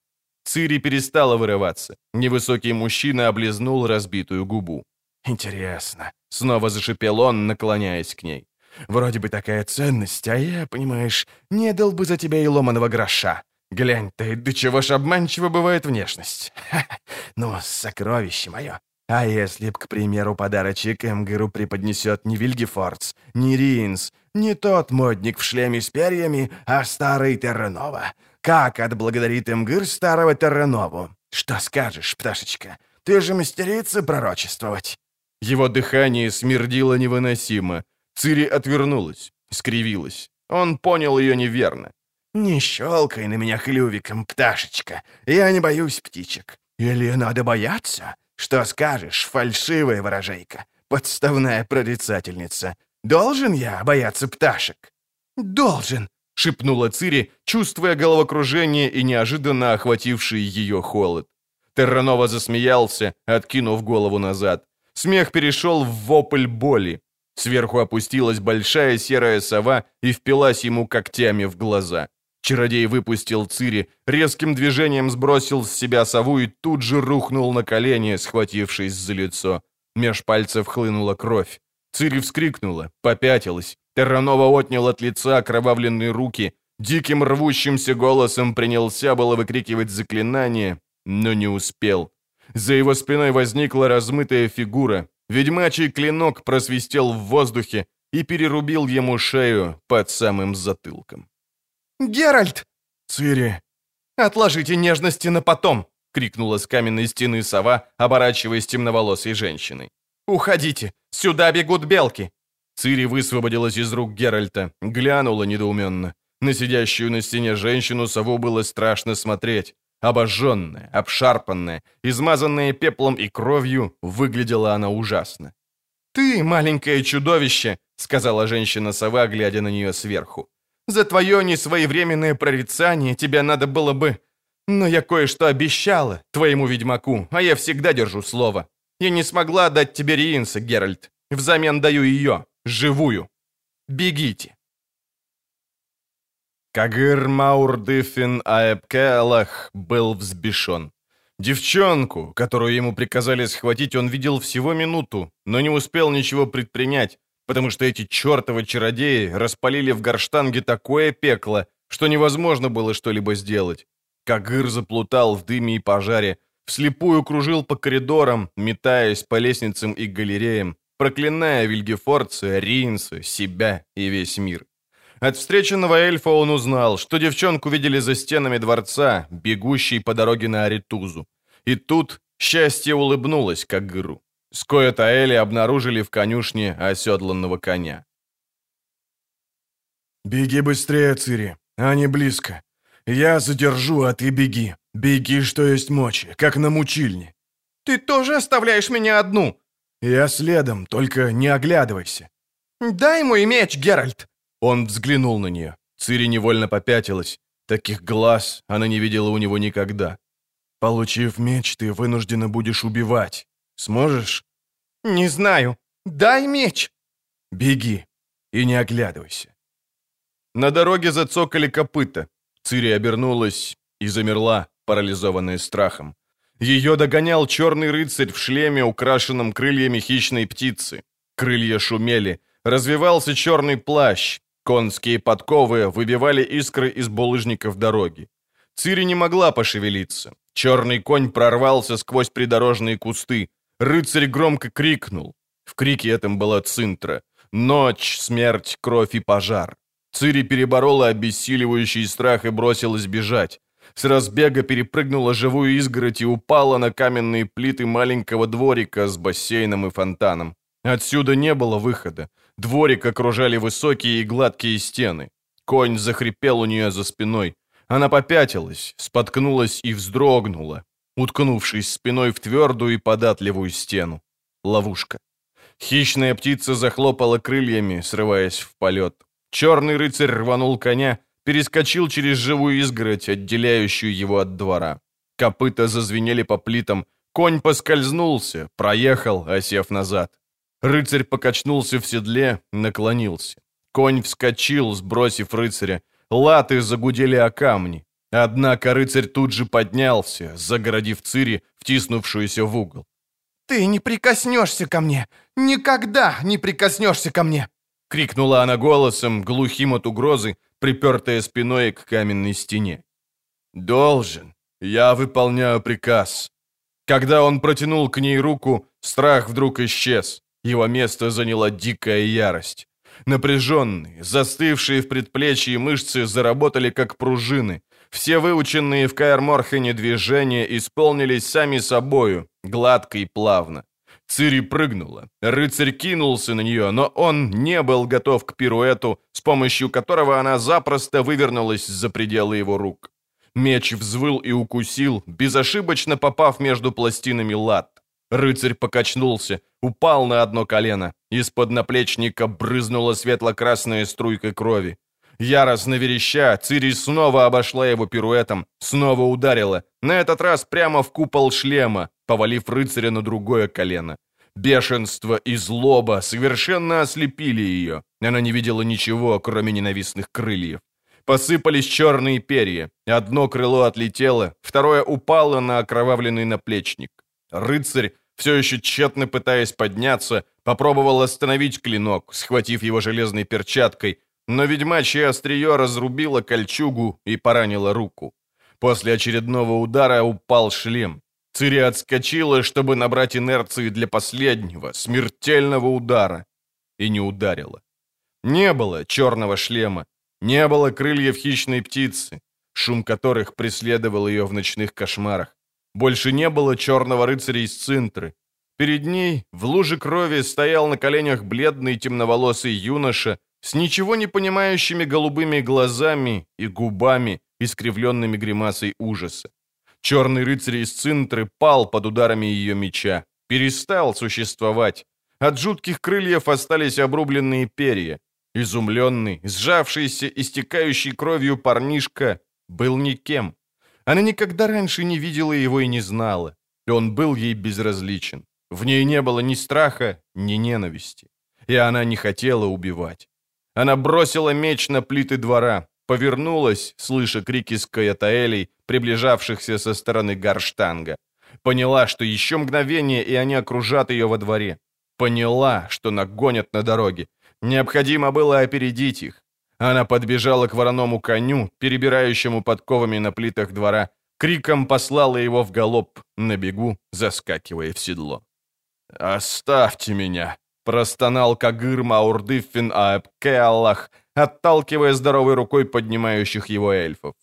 Цири перестала вырываться. Невысокий мужчина облизнул разбитую губу. «Интересно», — снова зашипел он, наклоняясь к ней. «Вроде бы такая ценность, а я, понимаешь, не дал бы за тебя и ломаного гроша. Глянь ты, до чего ж обманчиво бывает внешность. Ха -ха. Ну, сокровище мое. А если б, к примеру, подарочек Эмгеру преподнесет не Вильгефордс, не Ринс, не тот модник в шлеме с перьями, а старый Терранова? Как отблагодарит Эмгир старого Терранову? Что скажешь, пташечка? Ты же мастерица пророчествовать. Его дыхание смердило невыносимо. Цири отвернулась, скривилась. Он понял ее неверно. «Не щелкай на меня клювиком, пташечка. Я не боюсь птичек. Или надо бояться? Что скажешь, фальшивая ворожейка, подставная прорицательница? Должен я бояться пташек?» «Должен», — шепнула Цири, чувствуя головокружение и неожиданно охвативший ее холод. Терранова засмеялся, откинув голову назад. Смех перешел в вопль боли. Сверху опустилась большая серая сова и впилась ему когтями в глаза. Чародей выпустил Цири, резким движением сбросил с себя сову и тут же рухнул на колени, схватившись за лицо. Меж пальцев хлынула кровь. Цири вскрикнула, попятилась. Терранова отнял от лица окровавленные руки. Диким рвущимся голосом принялся было выкрикивать заклинание, но не успел. За его спиной возникла размытая фигура. Ведьмачий клинок просвистел в воздухе и перерубил ему шею под самым затылком. «Геральт!» Цири!» «Отложите нежности на потом!» — крикнула с каменной стены сова, оборачиваясь темноволосой женщиной. «Уходите! Сюда бегут белки!» Цири высвободилась из рук Геральта, глянула недоуменно. На сидящую на стене женщину сову было страшно смотреть. Обожженная, обшарпанная, измазанная пеплом и кровью, выглядела она ужасно. «Ты, маленькое чудовище!» — сказала женщина-сова, глядя на нее сверху. «За твое несвоевременное прорицание тебя надо было бы... Но я кое-что обещала твоему ведьмаку, а я всегда держу слово. Я не смогла дать тебе Риинса, Геральт. Взамен даю ее, живую. Бегите!» Кагыр Маурдыфин Аэбкелах был взбешен. Девчонку, которую ему приказали схватить, он видел всего минуту, но не успел ничего предпринять, потому что эти чертовы чародеи распалили в горштанге такое пекло, что невозможно было что-либо сделать. Кагыр заплутал в дыме и пожаре, вслепую кружил по коридорам, метаясь по лестницам и галереям, проклиная Вильгефорца, Ринса, себя и весь мир. От встреченного эльфа он узнал, что девчонку видели за стенами дворца, бегущей по дороге на Аритузу. И тут счастье улыбнулось Кагыру. Скоя-Таэли обнаружили в конюшне оседланного коня. «Беги быстрее, Цири, они близко. Я задержу, а ты беги. Беги, что есть мочи, как на мучильне». «Ты тоже оставляешь меня одну?» «Я следом, только не оглядывайся». «Дай мой меч, Геральт!» Он взглянул на нее. Цири невольно попятилась. Таких глаз она не видела у него никогда. «Получив меч, ты вынуждена будешь убивать. Сможешь?» «Не знаю. Дай меч!» «Беги и не оглядывайся». На дороге зацокали копыта. Цири обернулась и замерла, парализованная страхом. Ее догонял черный рыцарь в шлеме, украшенном крыльями хищной птицы. Крылья шумели, развивался черный плащ, конские подковы выбивали искры из булыжников дороги. Цири не могла пошевелиться. Черный конь прорвался сквозь придорожные кусты. Рыцарь громко крикнул. В крике этом была цинтра. Ночь, смерть, кровь и пожар. Цири переборола обессиливающий страх и бросилась бежать. С разбега перепрыгнула живую изгородь и упала на каменные плиты маленького дворика с бассейном и фонтаном. Отсюда не было выхода. Дворик окружали высокие и гладкие стены. Конь захрипел у нее за спиной. Она попятилась, споткнулась и вздрогнула, уткнувшись спиной в твердую и податливую стену. Ловушка. Хищная птица захлопала крыльями, срываясь в полет. Черный рыцарь рванул коня, перескочил через живую изгородь, отделяющую его от двора. Копыта зазвенели по плитам, конь поскользнулся, проехал, осев назад. Рыцарь покачнулся в седле, наклонился. Конь вскочил, сбросив рыцаря. Латы загудели о камни. Однако рыцарь тут же поднялся, загородив Цири, втиснувшуюся в угол. «Ты не прикоснешься ко мне! Никогда не прикоснешься ко мне!» — крикнула она голосом, глухим от угрозы, припертая спиной к каменной стене. «Должен. Я выполняю приказ». Когда он протянул к ней руку, страх вдруг исчез. Его место заняла дикая ярость. Напряженные, застывшие в предплечье мышцы заработали как пружины. Все выученные в Каэр-Морхене движения исполнились сами собою, гладко и плавно. Цири прыгнула. Рыцарь кинулся на нее, но он не был готов к пируэту, с помощью которого она запросто вывернулась за пределы его рук. Меч взвыл и укусил, безошибочно попав между пластинами лад. Рыцарь покачнулся, упал на одно колено. Из-под наплечника брызнула светло-красная струйка крови. Яростно вереща, Цири снова обошла его пируэтом, снова ударила, на этот раз прямо в купол шлема, повалив рыцаря на другое колено. Бешенство и злоба совершенно ослепили ее. Она не видела ничего, кроме ненавистных крыльев. Посыпались черные перья. Одно крыло отлетело, второе упало на окровавленный наплечник. Рыцарь, все еще тщетно пытаясь подняться, попробовал остановить клинок, схватив его железной перчаткой, но ведьмачье острие разрубило кольчугу и поранило руку. После очередного удара упал шлем. Цири отскочила, чтобы набрать инерции для последнего, смертельного удара. И не ударила. Не было черного шлема, не было крыльев хищной птицы. шум которых преследовал ее в ночных кошмарах. Больше не было черного рыцаря из Цинтры. Перед ней в луже крови стоял на коленях бледный темноволосый юноша с ничего не понимающими голубыми глазами и губами, искривленными гримасой ужаса. Черный рыцарь из Цинтры пал под ударами ее меча, перестал существовать. От жутких крыльев остались обрубленные перья. Изумленный, сжавшийся, истекающий кровью парнишка был никем. Она никогда раньше не видела его и не знала. Он был ей безразличен. В ней не было ни страха, ни ненависти. И она не хотела убивать. Она бросила меч на плиты двора, повернулась, слыша крики скаятаэлей, приближавшихся со стороны Гарштанга. Поняла, что еще мгновение, и они окружат ее во дворе. Поняла, что нагонят на дороге. Необходимо было опередить их. Она подбежала к вороному коню, перебирающему подковами на плитах двора, криком послала его в галоп, на бегу, заскакивая в седло. «Оставьте меня!» — простонал Кагыр Маурдыффин Аэбке отталкивая здоровой рукой поднимающих его эльфов.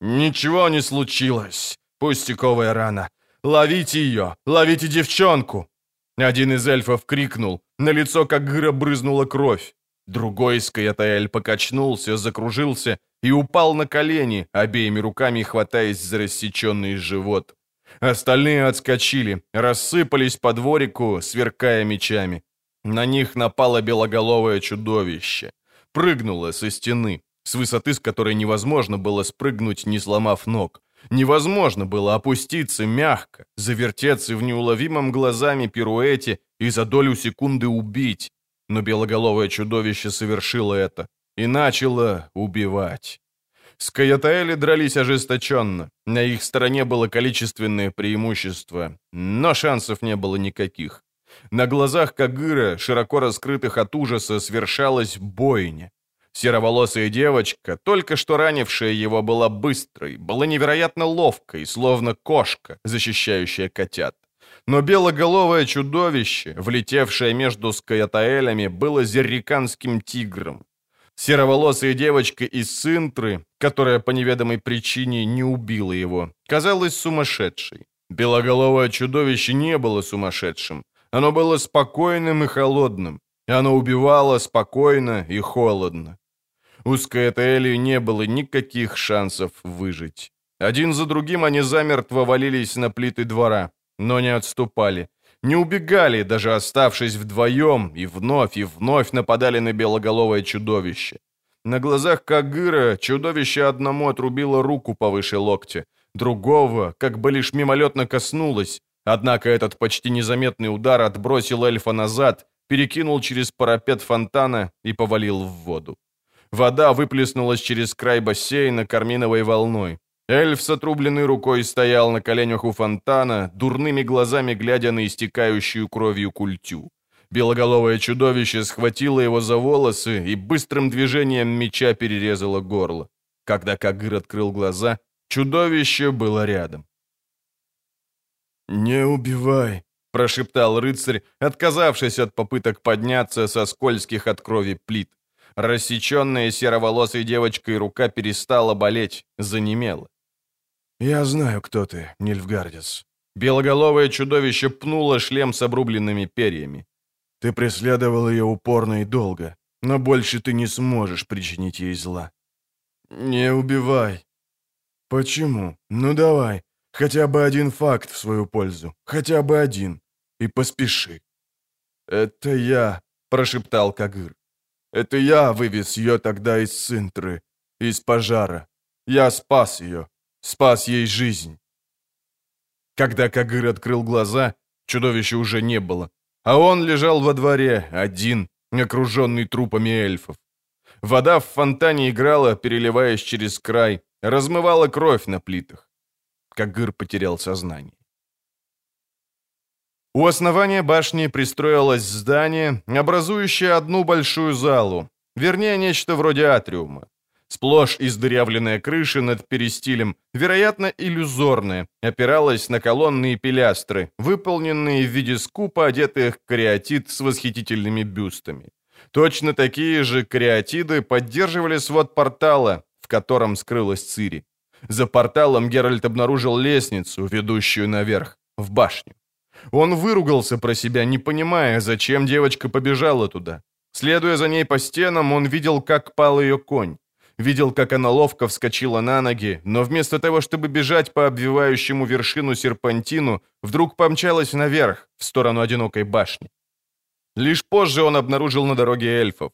«Ничего не случилось. Пустяковая рана. Ловите ее! Ловите девчонку!» Один из эльфов крикнул. На лицо Кагыра брызнула кровь. Другой Скаятаэль покачнулся, закружился и упал на колени, обеими руками хватаясь за рассеченный живот. Остальные отскочили, рассыпались по дворику, сверкая мечами. На них напало белоголовое чудовище. Прыгнуло со стены, с высоты с которой невозможно было спрыгнуть, не сломав ног. Невозможно было опуститься мягко, завертеться в неуловимом глазами пируэте и за долю секунды убить. Но белоголовое чудовище совершило это и начало убивать. Скаятаэли дрались ожесточенно. На их стороне было количественное преимущество, но шансов не было никаких. На глазах Кагыра, широко раскрытых от ужаса, свершалась бойня. Сероволосая девочка, только что ранившая его, была быстрой, была невероятно ловкой, словно кошка, защищающая котят. Но белоголовое чудовище, влетевшее между скаятаэлями, было зерриканским тигром. Сероволосая девочка из Синтры, которая по неведомой причине не убила его, казалась сумасшедшей. Белоголовое чудовище не было сумасшедшим. Оно было спокойным и холодным. Оно убивало спокойно и холодно. У Скаэтаэли не было никаких шансов выжить. Один за другим они замертво валились на плиты двора но не отступали. Не убегали, даже оставшись вдвоем, и вновь и вновь нападали на белоголовое чудовище. На глазах Кагыра чудовище одному отрубило руку повыше локтя, другого как бы лишь мимолетно коснулось, однако этот почти незаметный удар отбросил эльфа назад, перекинул через парапет фонтана и повалил в воду. Вода выплеснулась через край бассейна карминовой волной. Эльф с отрубленной рукой стоял на коленях у фонтана, дурными глазами глядя на истекающую кровью культю. Белоголовое чудовище схватило его за волосы и быстрым движением меча перерезало горло. Когда Кагыр открыл глаза, чудовище было рядом. «Не убивай», — прошептал рыцарь, отказавшись от попыток подняться со скользких от крови плит. Рассеченная сероволосой девочкой рука перестала болеть, занемела. «Я знаю, кто ты, Нильфгардис». Белоголовое чудовище пнуло шлем с обрубленными перьями. «Ты преследовал ее упорно и долго, но больше ты не сможешь причинить ей зла». «Не убивай». «Почему? Ну давай, хотя бы один факт в свою пользу, хотя бы один, и поспеши». «Это я», — прошептал Кагыр. «Это я вывез ее тогда из Синтры, из пожара. Я спас ее, спас ей жизнь. Когда Кагыр открыл глаза, чудовища уже не было, а он лежал во дворе, один, окруженный трупами эльфов. Вода в фонтане играла, переливаясь через край, размывала кровь на плитах. Кагыр потерял сознание. У основания башни пристроилось здание, образующее одну большую залу, вернее, нечто вроде атриума. Сплошь издырявленная крыша над перестилем, вероятно, иллюзорная, опиралась на колонны и пилястры, выполненные в виде скупа одетых кариатид с восхитительными бюстами. Точно такие же кариатиды поддерживали свод портала, в котором скрылась Цири. За порталом Геральт обнаружил лестницу, ведущую наверх, в башню. Он выругался про себя, не понимая, зачем девочка побежала туда. Следуя за ней по стенам, он видел, как пал ее конь. Видел, как она ловко вскочила на ноги, но вместо того, чтобы бежать по обвивающему вершину серпантину, вдруг помчалась наверх, в сторону одинокой башни. Лишь позже он обнаружил на дороге эльфов.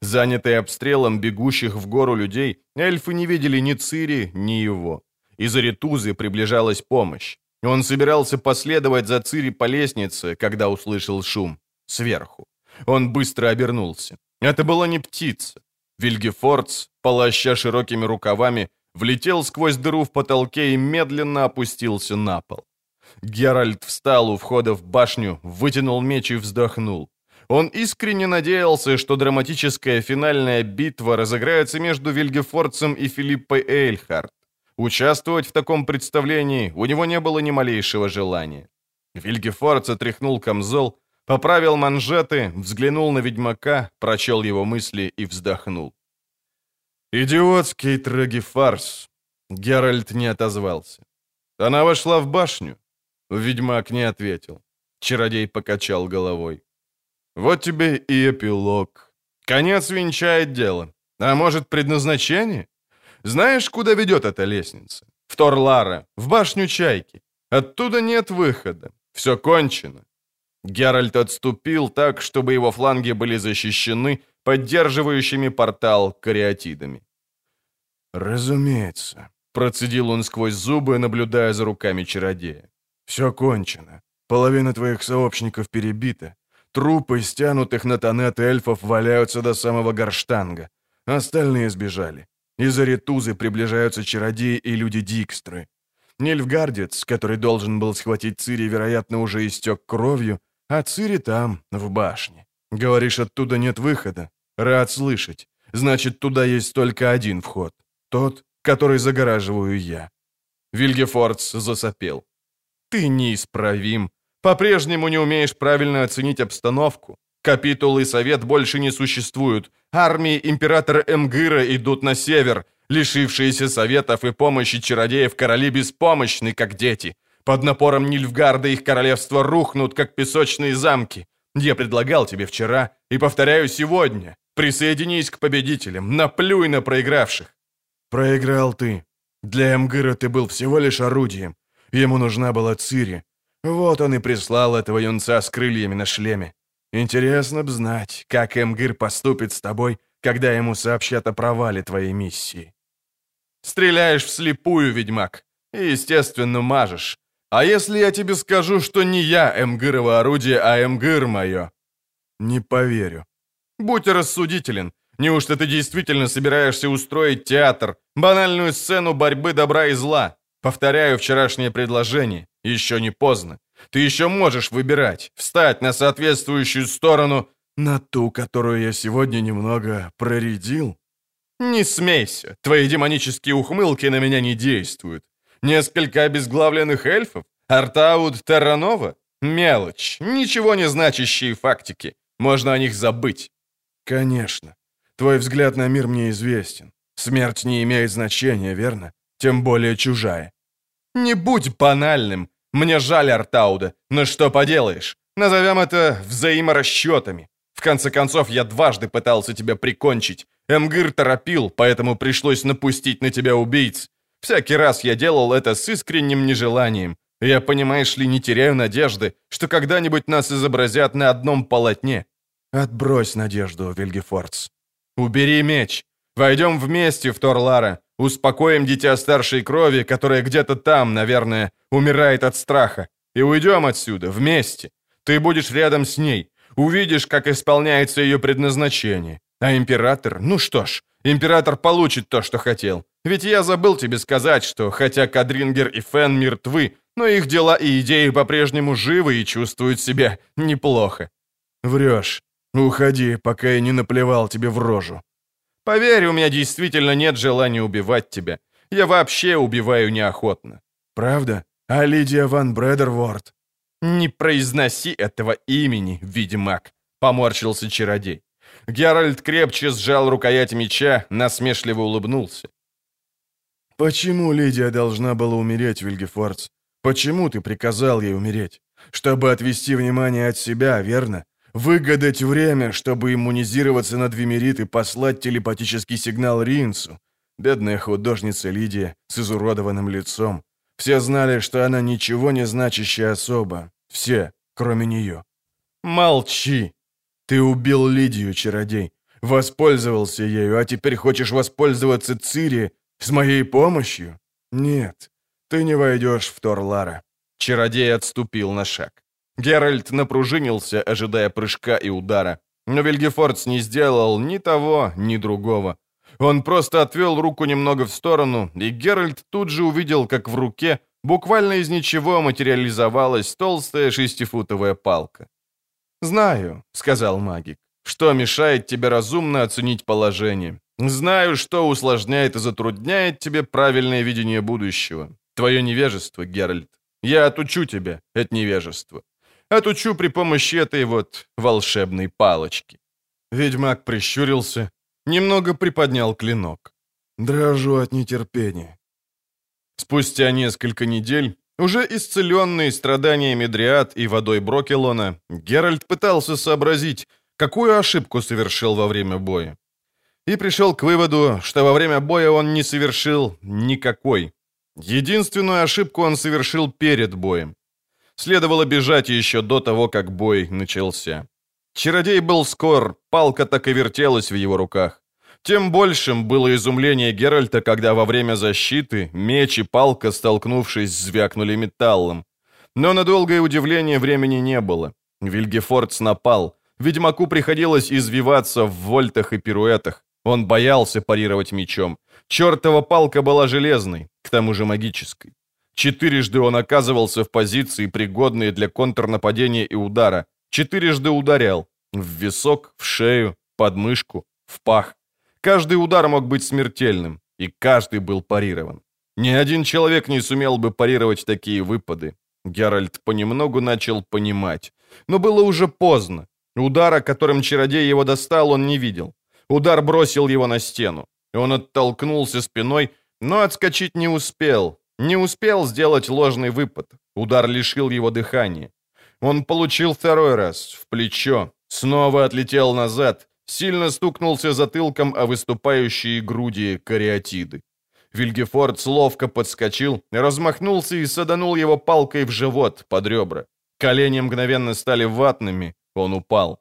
Занятые обстрелом бегущих в гору людей, эльфы не видели ни Цири, ни его. Из Аритузы приближалась помощь. Он собирался последовать за Цири по лестнице, когда услышал шум. Сверху. Он быстро обернулся. Это была не птица. Вильгефордс, полоща широкими рукавами, влетел сквозь дыру в потолке и медленно опустился на пол. Геральт встал у входа в башню, вытянул меч и вздохнул. Он искренне надеялся, что драматическая финальная битва разыграется между Вильгефордсом и Филиппой Эйльхарт. Участвовать в таком представлении у него не было ни малейшего желания. Вильгефордс отряхнул камзол, поправил манжеты, взглянул на ведьмака, прочел его мысли и вздохнул. «Идиотский трагифарс!» Геральт не отозвался. «Она вошла в башню?» Ведьмак не ответил. Чародей покачал головой. Вот тебе и эпилог. Конец венчает дело. А может, предназначение? Знаешь, куда ведет эта лестница? В Торлара, в башню Чайки. Оттуда нет выхода. Все кончено. Геральт отступил так, чтобы его фланги были защищены поддерживающими портал кариатидами. «Разумеется», — процедил он сквозь зубы, наблюдая за руками чародея. «Все кончено. Половина твоих сообщников перебита. Трупы стянутых на тонет эльфов валяются до самого горштанга. Остальные сбежали. Из Аритузы приближаются чародеи и люди Дикстры. Нильфгардец, который должен был схватить Цири, вероятно, уже истек кровью, а Цири там, в башне. Говоришь, оттуда нет выхода? Рад слышать. Значит, туда есть только один вход. Тот, который загораживаю я. Вильгефордс засопел. Ты неисправим. По-прежнему не умеешь правильно оценить обстановку. Капитул и совет больше не существуют. Армии императора Эмгыра идут на север. Лишившиеся советов и помощи чародеев короли беспомощны, как дети. Под напором Нильфгарда их королевства рухнут, как песочные замки. Я предлагал тебе вчера и повторяю сегодня. Присоединись к победителям, наплюй на проигравших. Проиграл ты. Для Эмгыра ты был всего лишь орудием. Ему нужна была Цири, вот он и прислал этого юнца с крыльями на шлеме. Интересно б знать, как Эмгир поступит с тобой, когда ему сообщат о провале твоей миссии. Стреляешь вслепую, ведьмак, и, естественно, мажешь. А если я тебе скажу, что не я Эмгырово орудие, а Эмгыр мое? Не поверю. Будь рассудителен. Неужто ты действительно собираешься устроить театр, банальную сцену борьбы добра и зла? Повторяю вчерашнее предложение. Еще не поздно. Ты еще можешь выбирать, встать на соответствующую сторону, на ту, которую я сегодня немного проредил. Не смейся, твои демонические ухмылки на меня не действуют. Несколько обезглавленных эльфов? Артауд Терранова? Мелочь, ничего не значащие фактики. Можно о них забыть. Конечно. Твой взгляд на мир мне известен. Смерть не имеет значения, верно? Тем более чужая. Не будь банальным. Мне жаль Артауда, но что поделаешь? Назовем это взаиморасчетами. В конце концов, я дважды пытался тебя прикончить. Эмгир торопил, поэтому пришлось напустить на тебя убийц. Всякий раз я делал это с искренним нежеланием. Я, понимаешь ли, не теряю надежды, что когда-нибудь нас изобразят на одном полотне. Отбрось надежду, Вильгефордс. Убери меч. Войдем вместе в Торлара. Успокоим дитя старшей крови, которое где-то там, наверное, умирает от страха. И уйдем отсюда, вместе. Ты будешь рядом с ней. Увидишь, как исполняется ее предназначение. А император, ну что ж, император получит то, что хотел. Ведь я забыл тебе сказать, что хотя Кадрингер и Фен мертвы, но их дела и идеи по-прежнему живы и чувствуют себя неплохо. Врешь. Уходи, пока я не наплевал тебе в рожу. Поверь, у меня действительно нет желания убивать тебя. Я вообще убиваю неохотно. Правда? А Лидия Ван Бредерворд? Не произноси этого имени, ведьмак, поморщился чародей. Геральт крепче сжал рукоять меча, насмешливо улыбнулся. «Почему Лидия должна была умереть, Вильгефордс? Почему ты приказал ей умереть? Чтобы отвести внимание от себя, верно? Выгадать время, чтобы иммунизироваться на Двимерит и послать телепатический сигнал Ринсу. Бедная художница Лидия с изуродованным лицом. Все знали, что она ничего не значащая особа. Все, кроме нее. Молчи! Ты убил Лидию, чародей. Воспользовался ею, а теперь хочешь воспользоваться Цири с моей помощью? Нет, ты не войдешь в Торлара. Чародей отступил на шаг. Геральт напружинился, ожидая прыжка и удара. Но Вильгефордс не сделал ни того, ни другого. Он просто отвел руку немного в сторону, и Геральт тут же увидел, как в руке буквально из ничего материализовалась толстая шестифутовая палка. «Знаю», — сказал магик, — «что мешает тебе разумно оценить положение. Знаю, что усложняет и затрудняет тебе правильное видение будущего. Твое невежество, Геральт. Я отучу тебя от невежества. Отучу при помощи этой вот волшебной палочки». Ведьмак прищурился, немного приподнял клинок. «Дрожу от нетерпения». Спустя несколько недель, уже исцеленный страданиями Дриад и водой Брокелона, Геральт пытался сообразить, какую ошибку совершил во время боя. И пришел к выводу, что во время боя он не совершил никакой. Единственную ошибку он совершил перед боем. Следовало бежать еще до того, как бой начался. Чародей был скор, палка так и вертелась в его руках. Тем большим было изумление Геральта, когда во время защиты меч и палка, столкнувшись, звякнули металлом. Но на долгое удивление времени не было. Вильгефордс напал. Ведьмаку приходилось извиваться в вольтах и пируэтах. Он боялся парировать мечом. Чертова палка была железной, к тому же магической. Четырежды он оказывался в позиции, пригодной для контрнападения и удара. Четырежды ударял. В висок, в шею, под мышку, в пах. Каждый удар мог быть смертельным, и каждый был парирован. Ни один человек не сумел бы парировать такие выпады. Геральт понемногу начал понимать. Но было уже поздно. Удара, которым чародей его достал, он не видел. Удар бросил его на стену. Он оттолкнулся спиной, но отскочить не успел. Не успел сделать ложный выпад. Удар лишил его дыхания. Он получил второй раз, в плечо, снова отлетел назад, сильно стукнулся затылком о выступающие груди кариатиды. Вильгефорд ловко подскочил, размахнулся и саданул его палкой в живот под ребра. Колени мгновенно стали ватными, он упал.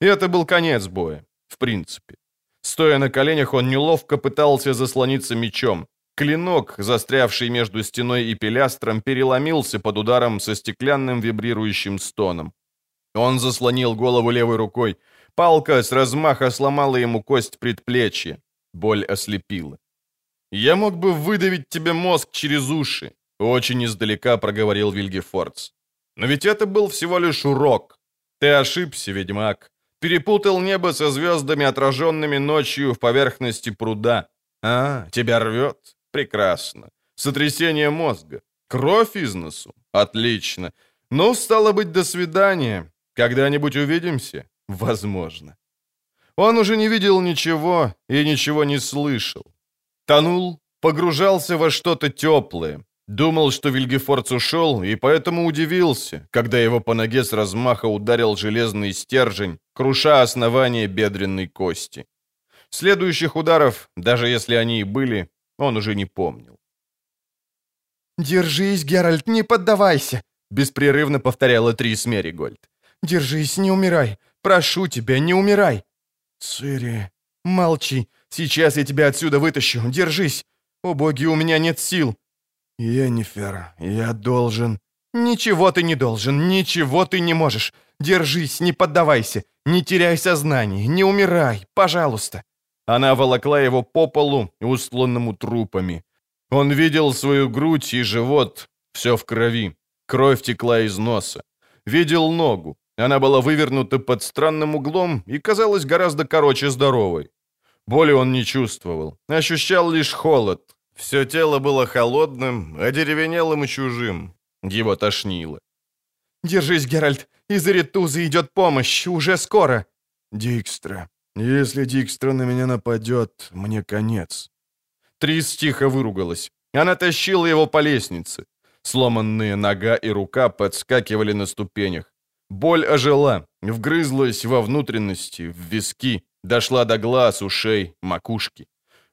И это был конец боя, в принципе. Стоя на коленях, он неловко пытался заслониться мечом. Клинок, застрявший между стеной и пилястром, переломился под ударом со стеклянным вибрирующим стоном. Он заслонил голову левой рукой. Палка с размаха сломала ему кость предплечья. Боль ослепила. «Я мог бы выдавить тебе мозг через уши», — очень издалека проговорил Вильгефордс. «Но ведь это был всего лишь урок. Ты ошибся, ведьмак. Перепутал небо со звездами, отраженными ночью в поверхности пруда. А, тебя рвет? Прекрасно. Сотрясение мозга. Кровь из носу? Отлично. Ну, стало быть, до свидания. Когда-нибудь увидимся? Возможно. Он уже не видел ничего и ничего не слышал. Тонул, погружался во что-то теплое. Думал, что Вильгефордс ушел, и поэтому удивился, когда его по ноге с размаха ударил железный стержень, круша основание бедренной кости. Следующих ударов, даже если они и были, он уже не помнил. «Держись, Геральт, не поддавайся!» — беспрерывно повторяла Трис Меригольд. «Держись, не умирай! Прошу тебя, не умирай!» «Цири...» «Молчи! Сейчас я тебя отсюда вытащу! Держись! О боги, у меня нет сил!» «Енифер, я должен...» «Ничего ты не должен, ничего ты не можешь! Держись, не поддавайся! Не теряй сознание, не умирай, пожалуйста!» Она волокла его по полу, устланному трупами. Он видел свою грудь и живот, все в крови. Кровь текла из носа. Видел ногу. Она была вывернута под странным углом и казалась гораздо короче здоровой. Боли он не чувствовал, ощущал лишь холод. Все тело было холодным, одеревенелым и чужим. Его тошнило. «Держись, Геральт, из Иритузы идет помощь, уже скоро!» «Дикстра, если Дикстра на меня нападет, мне конец». Трис тихо выругалась. Она тащила его по лестнице. Сломанные нога и рука подскакивали на ступенях. Боль ожила, вгрызлась во внутренности, в виски, дошла до глаз, ушей, макушки.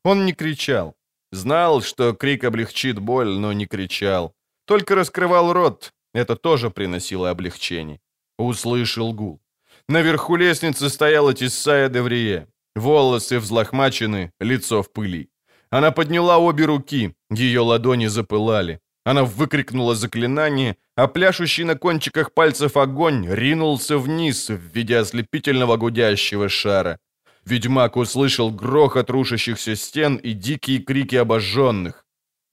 Он не кричал. Знал, что крик облегчит боль, но не кричал. Только раскрывал рот. Это тоже приносило облегчение. Услышал гул. Наверху лестницы стояла Тиссая Деврие. Волосы взлохмачены, лицо в пыли. Она подняла обе руки, ее ладони запылали. Она выкрикнула заклинание, а пляшущий на кончиках пальцев огонь ринулся вниз в виде ослепительного гудящего шара. Ведьмак услышал грохот рушащихся стен и дикие крики обожженных.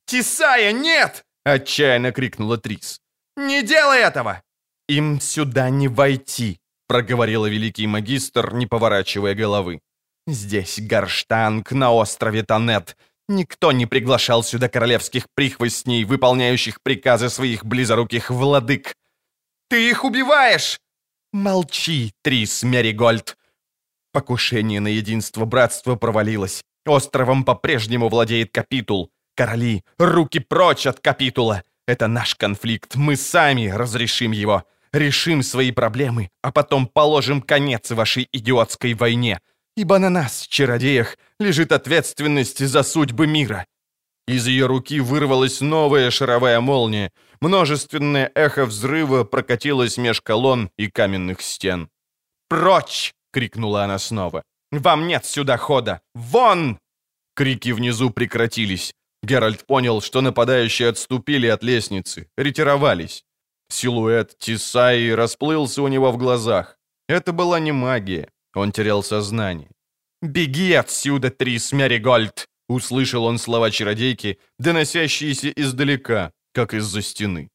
«Тисая, нет!» — отчаянно крикнула Трис. «Не делай этого!» «Им сюда не войти!» — проговорила великий магистр, не поворачивая головы. «Здесь Гарштанг на острове Танет. Никто не приглашал сюда королевских прихвостней, выполняющих приказы своих близоруких владык. Ты их убиваешь!» «Молчи, Трис Меригольд!» Покушение на единство братства провалилось. Островом по-прежнему владеет капитул. Короли, руки прочь от капитула! Это наш конфликт, мы сами разрешим его. Решим свои проблемы, а потом положим конец вашей идиотской войне ибо на нас, чародеях, лежит ответственность за судьбы мира». Из ее руки вырвалась новая шаровая молния. Множественное эхо взрыва прокатилось меж колонн и каменных стен. «Прочь!» — крикнула она снова. «Вам нет сюда хода! Вон!» Крики внизу прекратились. Геральт понял, что нападающие отступили от лестницы, ретировались. Силуэт Тисаи расплылся у него в глазах. Это была не магия. Он терял сознание. «Беги отсюда, Трис Меригольд!» Услышал он слова чародейки, доносящиеся издалека, как из-за стены.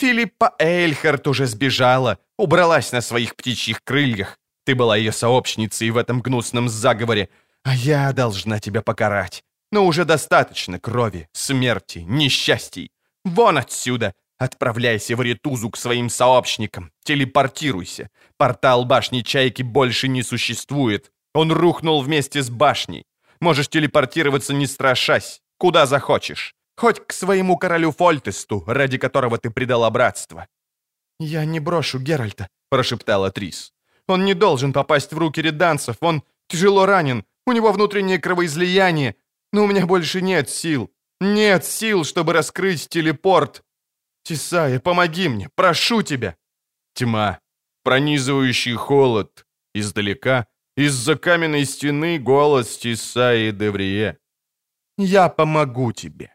«Филиппа Эйльхард уже сбежала, убралась на своих птичьих крыльях. Ты была ее сообщницей в этом гнусном заговоре, а я должна тебя покарать. Но уже достаточно крови, смерти, несчастий. Вон отсюда! Отправляйся в Ретузу к своим сообщникам. Телепортируйся. Портал башни Чайки больше не существует. Он рухнул вместе с башней. Можешь телепортироваться не страшась. Куда захочешь. Хоть к своему королю Фольтесту, ради которого ты предала братство. «Я не брошу Геральта», — прошептала Трис. «Он не должен попасть в руки реданцев. Он тяжело ранен. У него внутреннее кровоизлияние. Но у меня больше нет сил. Нет сил, чтобы раскрыть телепорт. Тисая, помоги мне, прошу тебя!» Тьма, пронизывающий холод. Издалека, из-за каменной стены голос Тисаи Деврие. «Я помогу тебе!»